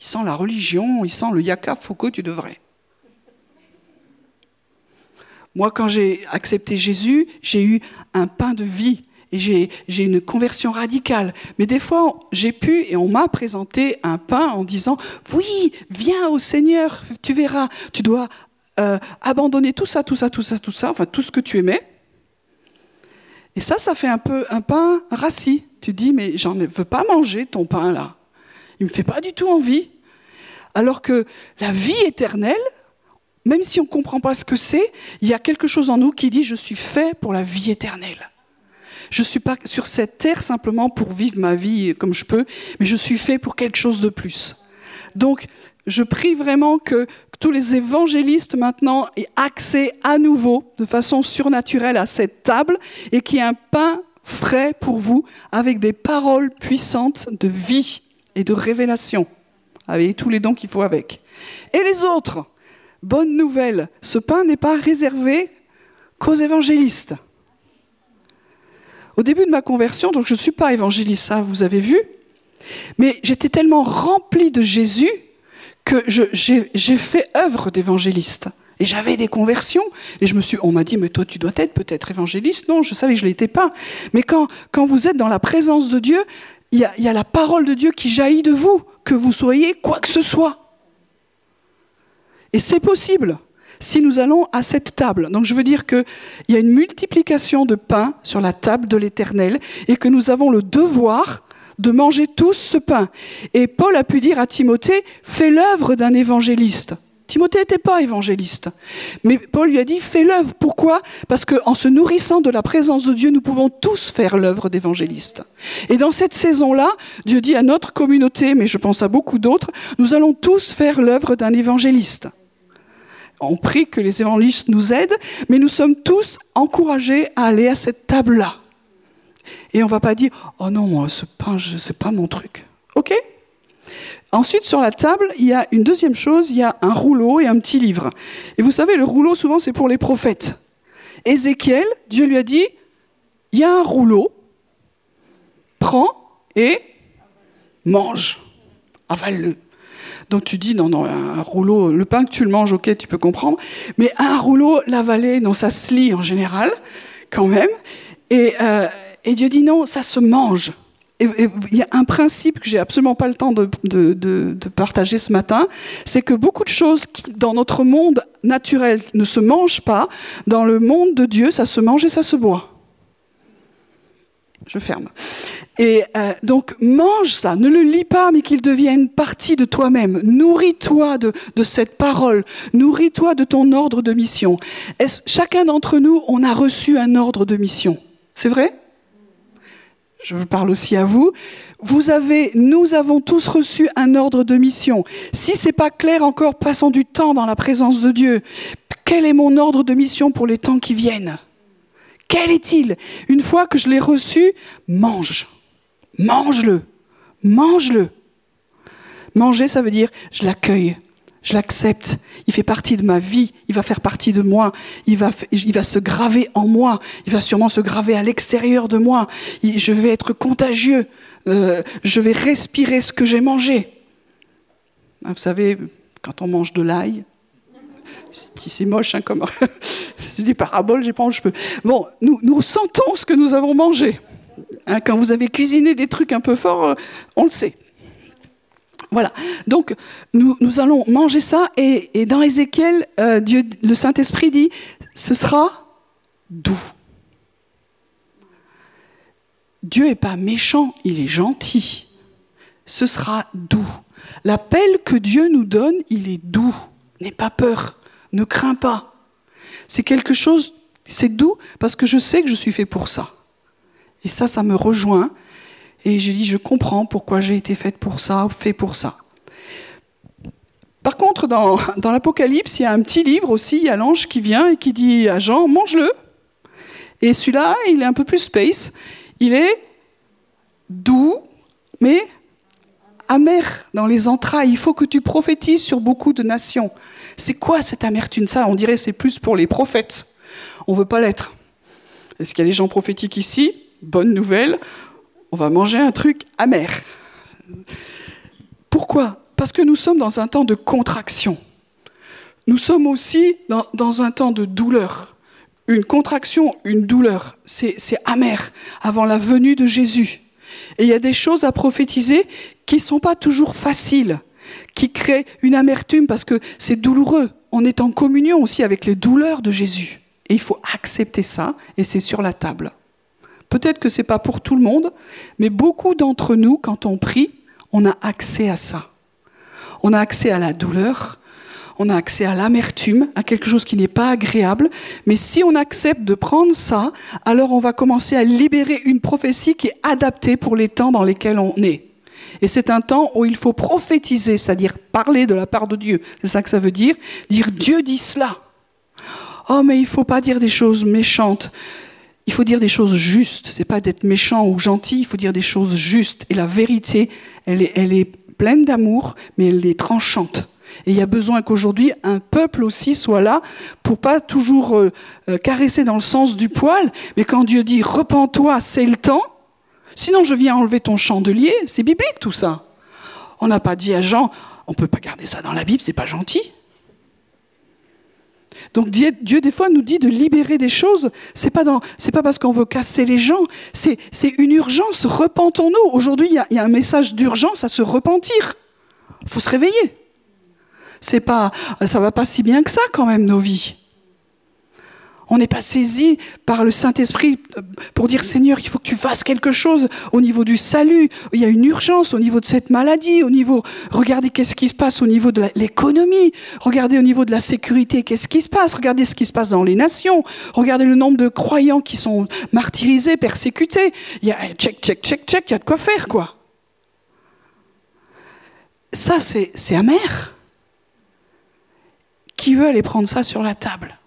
Speaker 1: il, sent la religion, il sent le yaka, Foucault, tu devrais. Moi, quand j'ai accepté Jésus, j'ai eu un pain de vie et j'ai une conversion radicale. Mais des fois, j'ai pu, et on m'a présenté un pain en disant, oui, viens au Seigneur, tu verras, tu dois euh, abandonner tout ça, tout ça, tout ça, tout ça, enfin tout ce que tu aimais. Et ça, ça fait un peu un pain rassis. Tu dis, mais j'en veux pas manger ton pain là. Il me fait pas du tout envie. Alors que la vie éternelle, même si on ne comprend pas ce que c'est, il y a quelque chose en nous qui dit, je suis fait pour la vie éternelle. Je ne suis pas sur cette terre simplement pour vivre ma vie comme je peux, mais je suis fait pour quelque chose de plus. Donc, je prie vraiment que tous les évangélistes maintenant aient accès à nouveau, de façon surnaturelle, à cette table et qu'il y ait un pain frais pour vous avec des paroles puissantes de vie et de révélation, avec tous les dons qu'il faut avec. Et les autres, bonne nouvelle, ce pain n'est pas réservé qu'aux évangélistes. Au début de ma conversion, donc je ne suis pas évangéliste, ça vous avez vu, mais j'étais tellement rempli de Jésus que j'ai fait œuvre d'évangéliste. Et j'avais des conversions. Et je me suis, on m'a dit, mais toi, tu dois être peut-être évangéliste. Non, je savais que je ne l'étais pas. Mais quand, quand vous êtes dans la présence de Dieu, il y, a, la parole de Dieu qui jaillit de vous, que vous soyez quoi que ce soit. Et c'est possible si nous allons à cette table. Donc je veux dire qu'il y a une multiplication de pain sur la table de l'Éternel et que nous avons le devoir de manger tous ce pain. Et Paul a pu dire à Timothée, fais l'œuvre d'un évangéliste. Timothée n'était pas évangéliste. Mais Paul lui a dit, fais l'œuvre. Pourquoi? Parce qu'en se nourrissant de la présence de Dieu, nous pouvons tous faire l'œuvre d'évangéliste. Et dans cette saison-là, Dieu dit à notre communauté, mais je pense à beaucoup d'autres, nous allons tous faire l'œuvre d'un évangéliste. On prie que les évangélistes nous aident, mais nous sommes tous encouragés à aller à cette table-là. Et on ne va pas dire, oh non, ce pain, ce n'est pas mon truc. OK? Ensuite, sur la table, il y a une deuxième chose, il y a un rouleau et un petit livre. Et vous savez, le rouleau, souvent, c'est pour les prophètes. Ézéchiel, Dieu lui a dit, il y a un rouleau, prends et mange, avale-le. Donc tu dis, non, non, un rouleau, le pain que tu le manges, ok, tu peux comprendre, mais un rouleau, l'avaler, non, ça se lit en général, quand même. Et, euh, et Dieu dit, non, ça se mange il y a un principe que j'ai absolument pas le temps de, partager ce matin, c'est que beaucoup de choses qui, dans notre monde naturel ne se mangent pas, dans le monde de Dieu, ça se mange et ça se boit. Je ferme. Et euh, donc mange ça, ne le lis pas, mais qu'il devienne partie de toi-même. Nourris-toi de, de, cette parole, nourris-toi de ton ordre de mission. chacun d'entre nous, on a reçu un ordre de mission? C'est vrai? Je parle aussi à vous. Vous avez, nous avons tous reçu un ordre de mission. Si c'est pas clair encore, passons du temps dans la présence de Dieu. Quel est mon ordre de mission pour les temps qui viennent? Quel est-il? Une fois que je l'ai reçu, mange. Mange-le. Mange-le. Manger, ça veut dire je l'accueille, je l'accepte, il fait partie de ma vie, il va faire partie de moi, il va, il va se graver en moi, il va sûrement se graver à l'extérieur de moi, je vais être contagieux, euh, je vais respirer ce que j'ai mangé. Vous savez, quand on mange de l'ail, c'est moche hein, comme *laughs* c'est des paraboles, j'ai pas je peux. Bon, nous, nous sentons ce que nous avons mangé. Hein, quand vous avez cuisiné des trucs un peu forts, euh, on le sait. Voilà. Donc, nous, allons manger ça, et, dans Ézéchiel, euh, Dieu, le Saint-Esprit dit, ce sera doux. Dieu n'est pas méchant, il est gentil. Ce sera doux. L'appel que Dieu nous donne, il est doux. N'aie pas peur, ne crains pas. C'est quelque chose, c'est doux parce que je sais que je suis fait pour ça. Et ça, ça me rejoint et j'ai dit, je comprends pourquoi j'ai été faite pour ça, fait pour ça. Par contre, dans, dans l'Apocalypse, il y a un petit livre aussi, il y a l'ange qui vient et qui dit à Jean, mange-le. Et celui-là, il est un peu plus space. Il est doux, mais amer dans les entrailles. Il faut que tu prophétises sur beaucoup de nations. C'est quoi cette amertume? Ça, on dirait c'est plus pour les prophètes. On ne veut pas l'être. Est-ce qu'il y a des gens prophétiques ici? Bonne nouvelle on va manger un truc amer. Pourquoi? Parce que nous sommes dans un temps de contraction. Nous sommes aussi dans, un temps de douleur. Une contraction, une douleur, c'est amer avant la venue de Jésus. Et il y a des choses à prophétiser qui ne sont pas toujours faciles, qui créent une amertume parce que c'est douloureux. On est en communion aussi avec les douleurs de Jésus. Et il faut accepter ça, et c'est sur la table. Peut-être que ce n'est pas pour tout le monde, mais beaucoup d'entre nous, quand on prie, on a accès à ça. On a accès à la douleur, on a accès à l'amertume, à quelque chose qui n'est pas agréable, mais si on accepte de prendre ça, alors on va commencer à libérer une prophétie qui est adaptée pour les temps dans lesquels on est. Et c'est un temps où il faut prophétiser, c'est-à-dire parler de la part de Dieu. C'est ça que ça veut dire. Dire Dieu dit cela. Oh, mais il ne faut pas dire des choses méchantes. Il faut dire des choses justes. C'est pas d'être méchant ou gentil. Il faut dire des choses justes. Et la vérité, elle est, pleine d'amour, mais elle est tranchante. Et il y a besoin qu'aujourd'hui un peuple aussi soit là pour pas toujours euh, euh, caresser dans le sens du poil, mais quand Dieu dit repens-toi, c'est le temps. Sinon, je viens enlever ton chandelier. C'est biblique tout ça. On n'a pas dit à Jean, on peut pas garder ça dans la Bible, c'est pas gentil. Donc Dieu, des fois nous dit de libérer des choses. C'est pas pas parce qu'on veut casser les gens. C'est, une urgence. Repentons-nous. Aujourd'hui, il y, a un message d'urgence à se repentir. Faut se réveiller. C'est pas, ça va pas si bien que ça quand même nos vies. On n'est pas saisi par le Saint-Esprit pour dire Seigneur, il faut que tu fasses quelque chose au niveau du salut. Il y a une urgence au niveau de cette maladie, au niveau, regardez qu'est-ce qui se passe au niveau de l'économie, regardez au niveau de la sécurité, qu'est-ce qui se passe, regardez ce qui se passe dans les nations, regardez le nombre de croyants qui sont martyrisés, persécutés. Il y a check, check, check, check, il y a de quoi faire, quoi. Ça, c'est amer. Qui veut aller prendre ça sur la table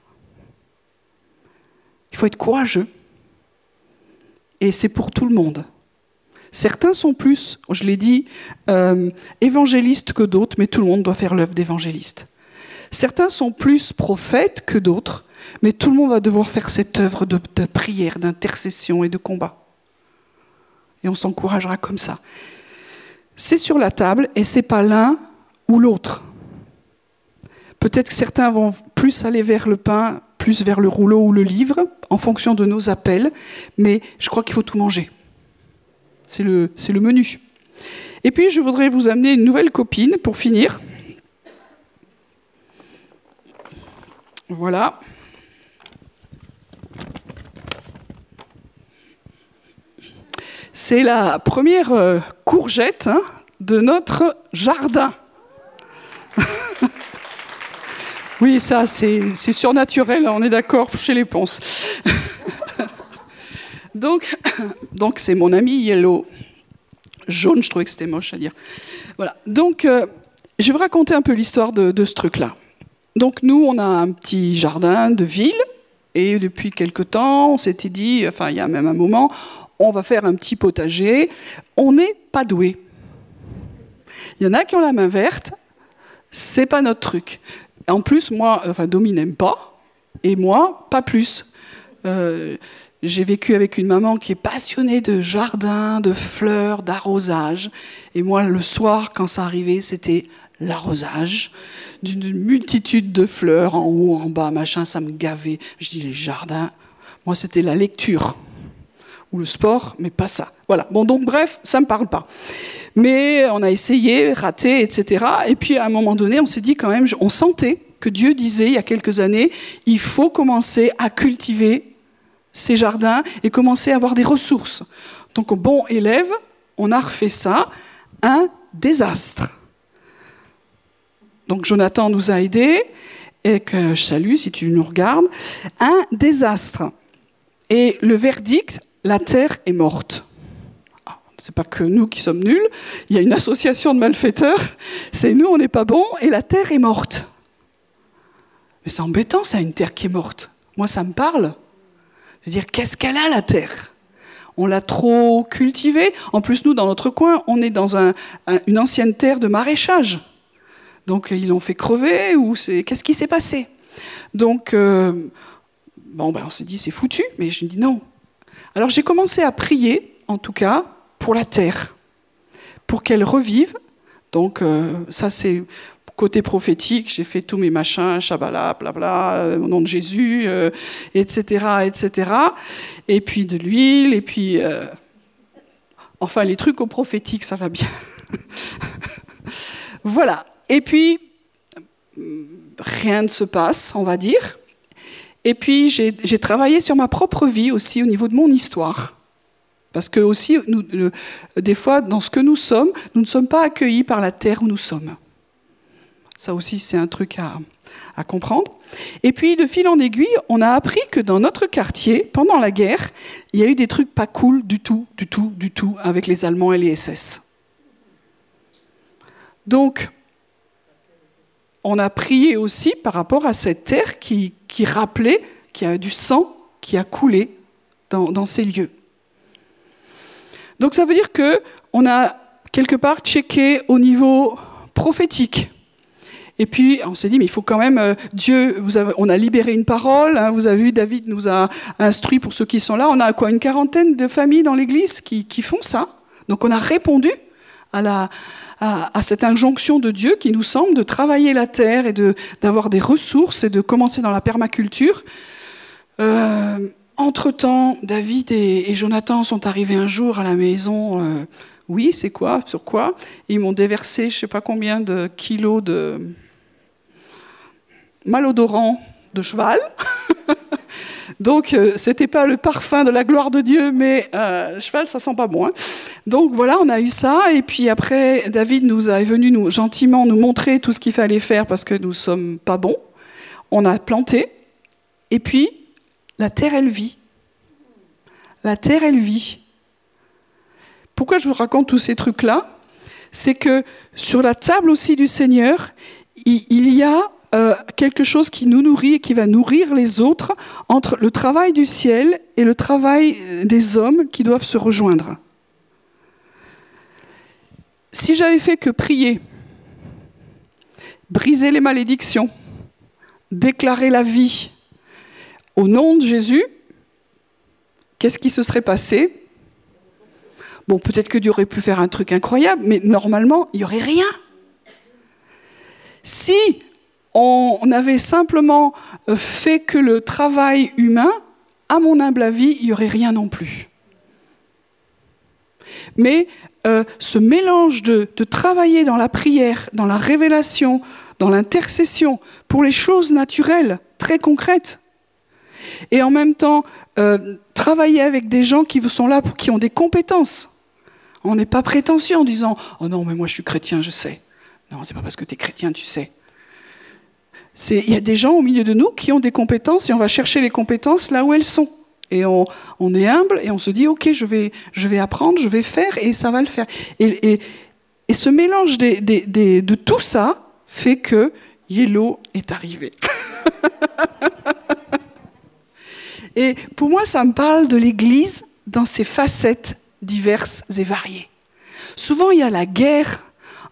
Speaker 1: il faut être courageux. Et c'est pour tout le monde. Certains sont plus, je l'ai dit, euh, évangélistes que d'autres, mais tout le monde doit faire l'œuvre d'évangéliste. Certains sont plus prophètes que d'autres, mais tout le monde va devoir faire cette œuvre de, de prière, d'intercession et de combat. Et on s'encouragera comme ça. C'est sur la table et c'est pas l'un ou l'autre. Peut-être que certains vont plus aller vers le pain plus vers le rouleau ou le livre, en fonction de nos appels, mais je crois qu'il faut tout manger. C'est le, le menu. Et puis, je voudrais vous amener une nouvelle copine pour finir. Voilà. C'est la première euh, courgette hein, de notre jardin. *laughs* Oui, ça, c'est surnaturel, on est d'accord, chez les ponces. *laughs* donc, donc c'est mon ami Yellow. Jaune, je trouvais que c'était moche à dire. Voilà. Donc, euh, je vais vous raconter un peu l'histoire de, ce truc-là. Donc, nous, on a un petit jardin de ville, et depuis quelque temps, on s'était dit, enfin, il y a même un moment, on va faire un petit potager. On n'est pas doué. Il y en a qui ont la main verte, c'est pas notre truc. En plus, moi, enfin, Domi n'aime pas, et moi, pas plus. Euh, j'ai vécu avec une maman qui est passionnée de jardin, de fleurs, d'arrosage. Et moi, le soir, quand ça arrivait, c'était l'arrosage d'une multitude de fleurs en haut, en bas, machin, ça me gavait. Je dis les jardins. Moi, c'était la lecture ou le sport, mais pas ça. Voilà. Bon, donc bref, ça me parle pas. Mais on a essayé, raté, etc. Et puis à un moment donné, on s'est dit quand même, on sentait que Dieu disait il y a quelques années, il faut commencer à cultiver ces jardins et commencer à avoir des ressources. Donc bon élève, on a refait ça, un désastre. Donc Jonathan nous a aidés, et que je salue si tu nous regardes, un désastre. Et le verdict, la terre est morte c'est pas que nous qui sommes nuls, il y a une association de malfaiteurs, c'est nous, on n'est pas bons, et la terre est morte. Mais c'est embêtant, ça, une terre qui est morte. Moi, ça me parle. De dire, qu'est-ce qu'elle a, la terre? On l'a trop cultivée. En plus, nous, dans notre coin, on est dans une ancienne terre de maraîchage. Donc, ils l'ont fait crever, ou c'est... Qu'est-ce qui s'est passé? Donc, euh, bon, ben, on s'est dit, c'est foutu, mais je dis non. Alors, j'ai commencé à prier, en tout cas, pour la terre, pour qu'elle revive. Donc euh, ça c'est côté prophétique, j'ai fait tous mes machins, Shabbat, blabla, euh, au nom de Jésus, etc., euh, etc. Et puis de l'huile, et puis... enfin, les trucs au prophétique, ça va bien. *laughs* voilà. Et puis, rien ne se passe, on va dire. Et puis, j'ai travaillé sur ma propre vie aussi, au niveau de mon histoire. Parce que aussi, nous, des fois, dans ce que nous sommes, nous ne sommes pas accueillis par la terre où nous sommes. Ça aussi, c'est un truc à, à, comprendre. Et puis, de fil en aiguille, on a appris que dans notre quartier, pendant la guerre, il y a eu des trucs pas cool du tout, du tout, du tout, avec les Allemands et les SS. Donc, on a prié aussi par rapport à cette terre qui, qui rappelait qu'il y a du sang qui a coulé dans, dans ces lieux. Donc ça veut dire que on a quelque part checké au niveau prophétique. Et puis on s'est dit mais il faut quand même euh, Dieu. Vous on a libéré une parole. Hein, vous avez vu David nous a instruit pour ceux qui sont là. On a quoi une quarantaine de familles dans l'Église qui, font ça. Donc on a répondu à la à, cette injonction de Dieu qui nous semble de travailler la terre et d'avoir des ressources et de commencer dans la permaculture. Euh, entre-temps, David et, Jonathan sont arrivés un jour à la maison. Euh, oui, c'est quoi Sur quoi? Ils m'ont déversé je ne sais pas combien de kilos de malodorant de cheval. *laughs* Donc, euh, c'était pas le parfum de la gloire de Dieu, mais euh, cheval, ça sent pas bon. Hein. Donc voilà, on a eu ça. Et puis après, David nous est venu gentiment nous montrer tout ce qu'il fallait faire parce que nous sommes pas bons. On a planté. Et puis, la terre, elle vit. La terre, elle vit. Pourquoi je vous raconte tous ces trucs-là? C'est que sur la table aussi du Seigneur, il y a euh, quelque chose qui nous nourrit et qui va nourrir les autres entre le travail du ciel et le travail des hommes qui doivent se rejoindre. Si j'avais fait que prier, briser les malédictions, déclarer la vie au nom de Jésus, qu'est-ce qui se serait passé? Bon, peut-être que Dieu aurait pu faire un truc incroyable, mais normalement, il n'y aurait rien. Si on avait simplement euh, fait que le travail humain, à mon humble avis, il n'y aurait rien non plus. Mais euh, ce mélange de, travailler dans la prière, dans la révélation, dans l'intercession, pour les choses naturelles, très concrètes, et en même temps euh, travailler avec des gens qui sont là, qui ont des compétences. On n'est pas prétentieux en disant ⁇ Oh non, mais moi je suis chrétien, je sais ⁇ Non, c'est pas parce que tu es chrétien, tu sais. Il y a des gens au milieu de nous qui ont des compétences et on va chercher les compétences là où elles sont. Et on, est humble et on se dit, OK, je vais, je vais apprendre, je vais faire et ça va le faire. Et, ce mélange de tout ça fait que Yellow est arrivé. *laughs* et pour moi, ça me parle de l'Église dans ses facettes diverses et variées. Souvent, il y a la guerre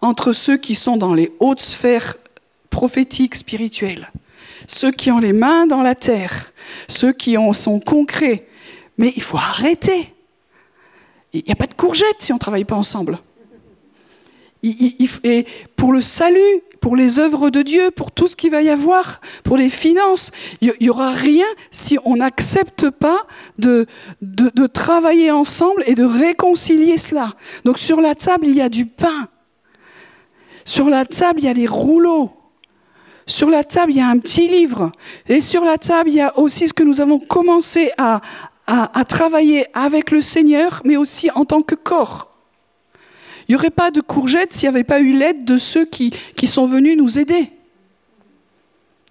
Speaker 1: entre ceux qui sont dans les hautes sphères prophétiques, spirituels, ceux qui ont les mains dans la terre, ceux qui en sont concrets. Mais il faut arrêter. Il n'y a pas de courgette si on ne travaille pas ensemble. Et pour le salut, pour les œuvres de Dieu, pour tout ce qu'il va y avoir, pour les finances, il n'y aura rien si on n'accepte pas de, de, travailler ensemble et de réconcilier cela. Donc sur la table, il y a du pain. Sur la table, il y a des rouleaux. Sur la table, il y a un petit livre. Et sur la table, il y a aussi ce que nous avons commencé à, travailler avec le Seigneur, mais aussi en tant que corps. Il n'y aurait pas de courgettes s'il n'y avait pas eu l'aide de ceux qui, sont venus nous aider.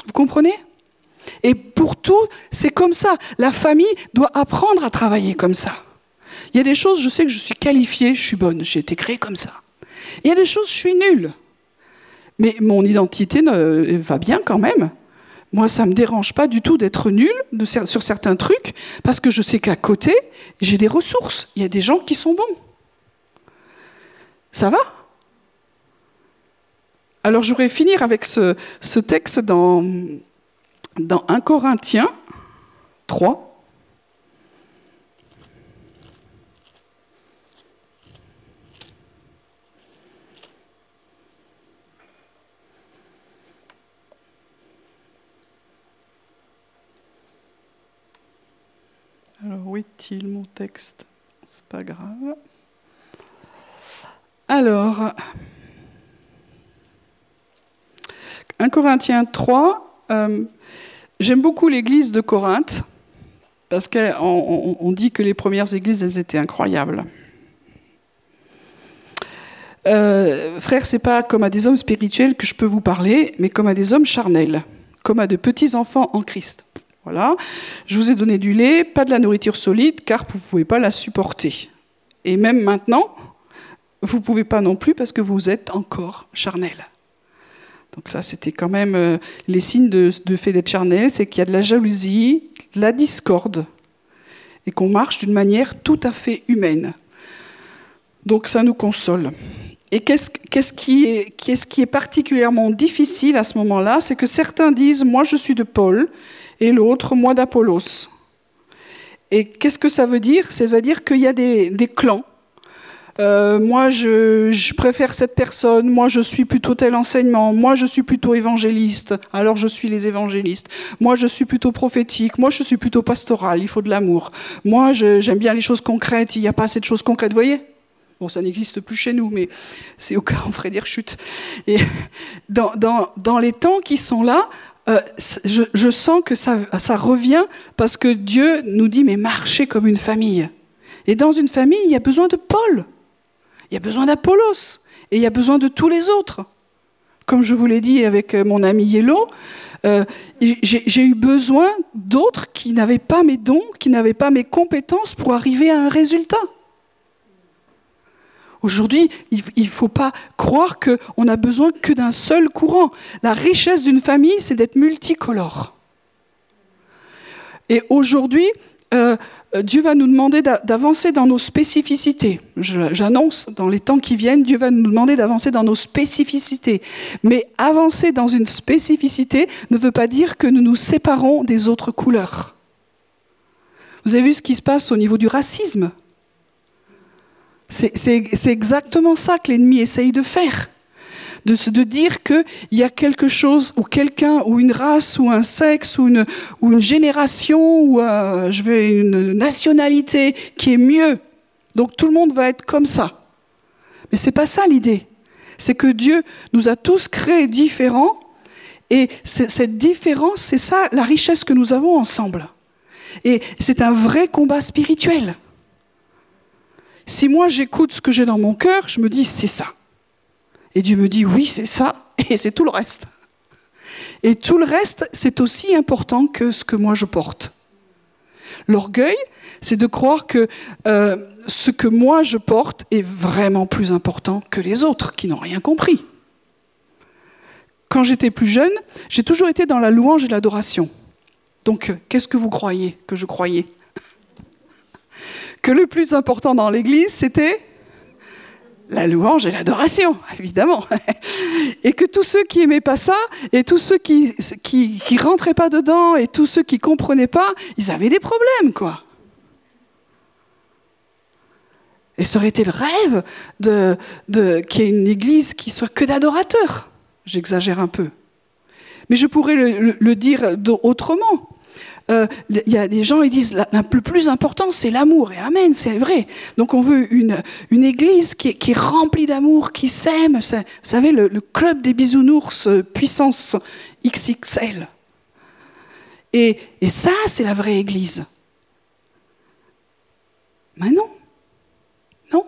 Speaker 1: Vous comprenez? Et pour tout, c'est comme ça. La famille doit apprendre à travailler comme ça. Il y a des choses, je sais que je suis qualifiée, je suis bonne, j'ai été créée comme ça. Il y a des choses, je suis nulle. Mais mon identité va bien quand même. Moi, ça ne me dérange pas du tout d'être nul sur certains trucs, parce que je sais qu'à côté, j'ai des ressources. Il y a des gens qui sont bons. Ça va? Alors, je voudrais finir avec ce, texte dans, dans 1 Corinthiens 3. Alors, où est-il mon texte? C'est pas grave. Alors, 1 Corinthiens 3, euh, j'aime beaucoup l'église de Corinthe, parce qu'on dit que les premières églises, elles étaient incroyables. Euh, frère, c'est pas comme à des hommes spirituels que je peux vous parler, mais comme à des hommes charnels, comme à de petits enfants en Christ. Voilà. Je vous ai donné du lait, pas de la nourriture solide, car vous ne pouvez pas la supporter. Et même maintenant, vous ne pouvez pas non plus parce que vous êtes encore charnel. Donc ça, c'était quand même euh, les signes de, fait d'être charnel, c'est qu'il y a de la jalousie, de la discorde, et qu'on marche d'une manière tout à fait humaine. Donc ça nous console. Et qu'est-ce, qui, qui est particulièrement difficile à ce moment-là C'est que certains disent, moi je suis de Paul, et l'autre, moi d'Apollos. Et qu'est-ce que ça veut dire? Ça veut dire qu'il y a des, clans. Euh, moi, je, préfère cette personne, moi, je suis plutôt tel enseignement, moi, je suis plutôt évangéliste, alors je suis les évangélistes. Moi, je suis plutôt prophétique, moi, je suis plutôt pastoral, il faut de l'amour. Moi, j'aime bien les choses concrètes, il n'y a pas assez de choses concrètes, vous voyez? Bon, ça n'existe plus chez nous, mais c'est au cas où on ferait des rechutes. Et dans, dans les temps qui sont là, euh, je, sens que ça, revient parce que Dieu nous dit, mais marchez comme une famille. Et dans une famille, il y a besoin de Paul, il y a besoin d'Apollos, et il y a besoin de tous les autres. Comme je vous l'ai dit avec euh, mon ami Yellow, euh, j'ai eu besoin d'autres qui n'avaient pas mes dons, qui n'avaient pas mes compétences pour arriver à un résultat. Aujourd'hui, il ne faut pas croire qu'on a besoin que d'un seul courant. La richesse d'une famille, c'est d'être multicolore. Et aujourd'hui, euh, Dieu va nous demander d'avancer dans nos spécificités. J'annonce, dans les temps qui viennent, Dieu va nous demander d'avancer dans nos spécificités. Mais avancer dans une spécificité ne veut pas dire que nous nous séparons des autres couleurs. Vous avez vu ce qui se passe au niveau du racisme? C'est exactement ça que l'ennemi essaye de faire de, de dire qu'il y a quelque chose ou quelqu'un ou une race ou un sexe ou une, ou une génération ou euh, je vais une nationalité qui est mieux. Donc tout le monde va être comme ça. Mais c'est pas ça l'idée. C'est que Dieu nous a tous créés différents et cette différence, c'est ça la richesse que nous avons ensemble. Et c'est un vrai combat spirituel. Si moi j'écoute ce que j'ai dans mon cœur, je me dis c'est ça. Et Dieu me dit, oui, c'est ça, *laughs* et c'est tout le reste. Et tout le reste, c'est aussi important que ce que moi je porte. L'orgueil, c'est de croire que euh, ce que moi je porte est vraiment plus important que les autres qui n'ont rien compris. Quand j'étais plus jeune, j'ai toujours été dans la louange et l'adoration. Donc, qu'est-ce que vous croyez que je croyais? Que le plus important dans l'Église, c'était la louange et l'adoration, *laughs* évidemment. Et que tous ceux qui aimaient pas ça, et tous ceux qui, qui, rentraient pas dedans, et tous ceux qui comprenaient pas, ils avaient des problèmes, quoi. Et ça aurait été le rêve de, de qu'il y ait une église qui soit que d'adorateurs. J'exagère un peu. Mais je pourrais le dire autrement. Euh, il y a des gens qui disent le plus important, c'est l'amour. Et amen, c'est vrai. Donc on veut une, église qui, est remplie d'amour, qui s'aime. Vous savez, le, club des bisounours, euh, puissance XXL. Et, et ça, c'est la vraie église. Mais non. Non.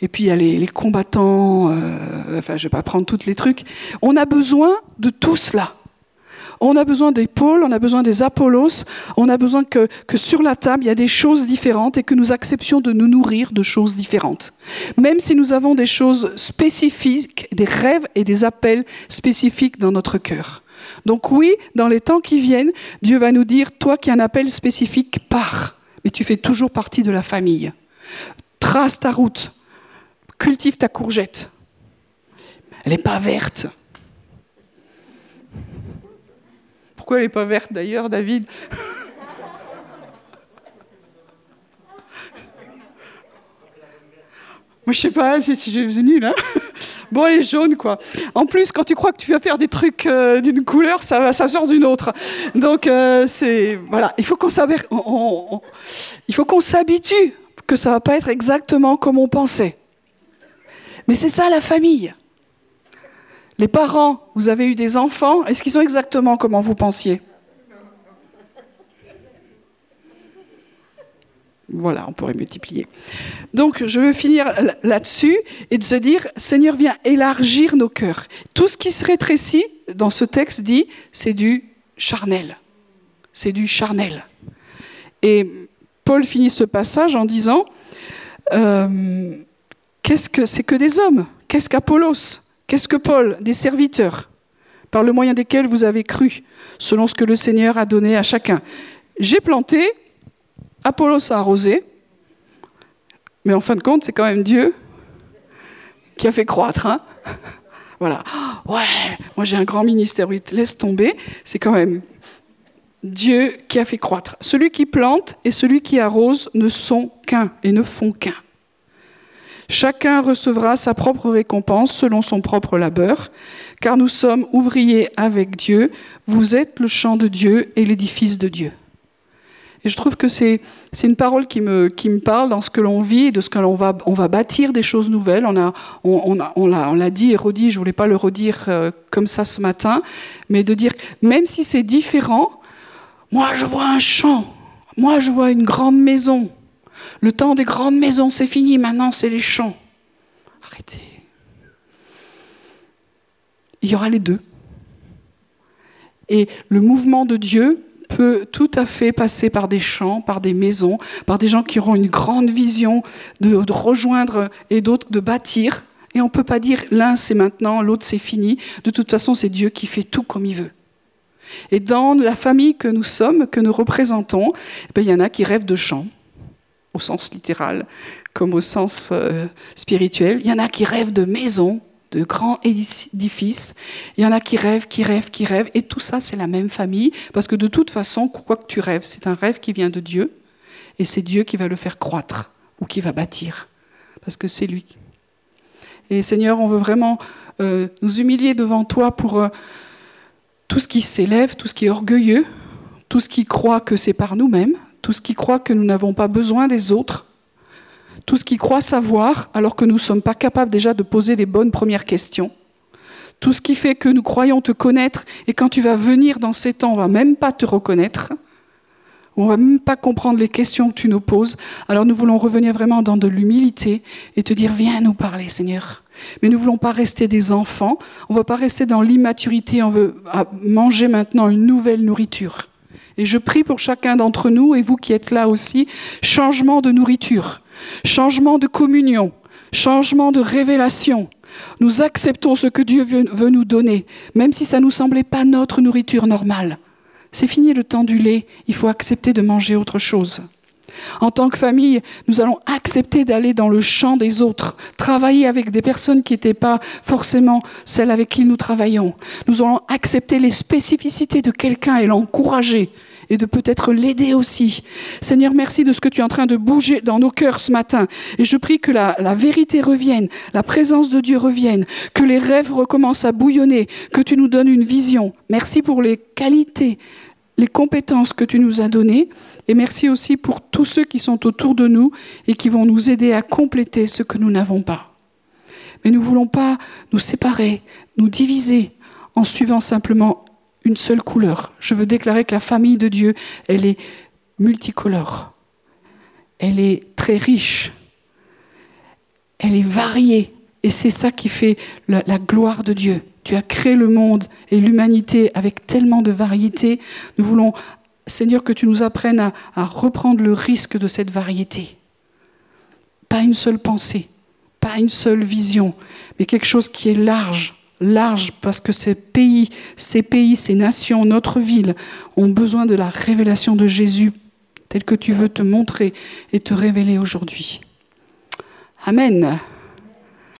Speaker 1: Et puis il y a les, combattants, euh, enfin je ne vais pas prendre tous les trucs. On a besoin de tout cela. On a besoin des pôles, on a besoin des Apollos, on a besoin que, que sur la table, il y a des choses différentes et que nous acceptions de nous nourrir de choses différentes. Même si nous avons des choses spécifiques, des rêves et des appels spécifiques dans notre cœur. Donc oui, dans les temps qui viennent, Dieu va nous dire, toi qui as un appel spécifique, pars. Mais tu fais toujours partie de la famille. Trace ta route. Cultive ta courgette. Elle n'est pas verte. Pourquoi elle n'est pas verte d'ailleurs, David Moi, je sais pas si, je suis nulle. Hein bon, elle est jaune, quoi. En plus, quand tu crois que tu vas faire des trucs euh, d'une couleur, ça, sort d'une autre. Donc, euh, c'est voilà. Il faut qu'on il faut qu'on s'habitue que ça va pas être exactement comme on pensait. Mais c'est ça la famille. Les parents, vous avez eu des enfants, est-ce qu'ils sont exactement comme vous pensiez Voilà, on pourrait multiplier. Donc, je veux finir là-dessus et de se dire, Seigneur, viens élargir nos cœurs. Tout ce qui se rétrécit dans ce texte dit, c'est du charnel. C'est du charnel. Et Paul finit ce passage en disant, euh, qu'est-ce que c'est que des hommes Qu'est-ce qu'Apollos Qu'est-ce que Paul Des serviteurs, par le moyen desquels vous avez cru, selon ce que le Seigneur a donné à chacun? J'ai planté, Apollos a arrosé, mais en fin de compte, c'est quand même Dieu qui a fait croître. Hein *laughs* voilà. Ouais, moi j'ai un grand ministère, oui, laisse tomber. C'est quand même Dieu qui a fait croître. Celui qui plante et celui qui arrose ne sont qu'un et ne font qu'un. Chacun recevra sa propre récompense selon son propre labeur, car nous sommes ouvriers avec Dieu, vous êtes le champ de Dieu et l'édifice de Dieu. Et je trouve que c'est une parole qui me, qui me parle dans ce que l'on vit, de ce que l'on va, on va bâtir des choses nouvelles. On l'a on, on, on l'a dit et redit, je voulais pas le redire euh, comme ça ce matin, mais de dire, même si c'est différent, moi je vois un champ, moi je vois une grande maison. Le temps des grandes maisons, c'est fini, maintenant c'est les champs. Arrêtez. Il y aura les deux. Et le mouvement de Dieu peut tout à fait passer par des champs, par des maisons, par des gens qui auront une grande vision de, rejoindre et d'autres de bâtir. Et on ne peut pas dire l'un c'est maintenant, l'autre c'est fini. De toute façon, c'est Dieu qui fait tout comme il veut. Et dans la famille que nous sommes, que nous représentons, eh il y en a qui rêvent de champs, au sens littéral comme au sens euh, spirituel. Il y en a qui rêvent de maisons, de grands édifices. Il y en a qui rêvent, qui rêvent, qui rêvent. Et tout ça, c'est la même famille. Parce que de toute façon, quoi que tu rêves, c'est un rêve qui vient de Dieu. Et c'est Dieu qui va le faire croître ou qui va bâtir. Parce que c'est lui. Et Seigneur, on veut vraiment euh, nous humilier devant toi pour euh, tout ce qui s'élève, tout ce qui est orgueilleux, tout ce qui croit que c'est par nous-mêmes, tout ce qui croit que nous n'avons pas besoin des autres tout ce qui croit savoir alors que nous ne sommes pas capables déjà de poser les bonnes premières questions. Tout ce qui fait que nous croyons te connaître et quand tu vas venir dans ces temps, on va même pas te reconnaître. On va même pas comprendre les questions que tu nous poses. Alors nous voulons revenir vraiment dans de l'humilité et te dire viens nous parler Seigneur. Mais nous ne voulons pas rester des enfants, on ne veut pas rester dans l'immaturité, on veut manger maintenant une nouvelle nourriture. Et je prie pour chacun d'entre nous et vous qui êtes là aussi, changement de nourriture changement de communion, changement de révélation. Nous acceptons ce que Dieu veut nous donner, même si ça ne nous semblait pas notre nourriture normale. C'est fini le temps du lait, il faut accepter de manger autre chose. En tant que famille, nous allons accepter d'aller dans le champ des autres, travailler avec des personnes qui n'étaient pas forcément celles avec qui nous travaillons. Nous allons accepter les spécificités de quelqu'un et l'encourager et de peut-être l'aider aussi. Seigneur, merci de ce que tu es en train de bouger dans nos cœurs ce matin. Et je prie que la, la vérité revienne, la présence de Dieu revienne, que les rêves recommencent à bouillonner, que tu nous donnes une vision. Merci pour les qualités, les compétences que tu nous as données. Et merci aussi pour tous ceux qui sont autour de nous et qui vont nous aider à compléter ce que nous n'avons pas. Mais nous ne voulons pas nous séparer, nous diviser en suivant simplement une seule couleur. Je veux déclarer que la famille de Dieu, elle est multicolore. Elle est très riche. Elle est variée. Et c'est ça qui fait la, gloire de Dieu. Tu as créé le monde et l'humanité avec tellement de variété. Nous voulons, Seigneur, que tu nous apprennes à, reprendre le risque de cette variété. Pas une seule pensée, pas une seule vision, mais quelque chose qui est large, large parce que ces pays, ces pays, ces nations, notre ville ont besoin de la révélation de Jésus tel que tu veux te montrer et te révéler aujourd'hui. Amen.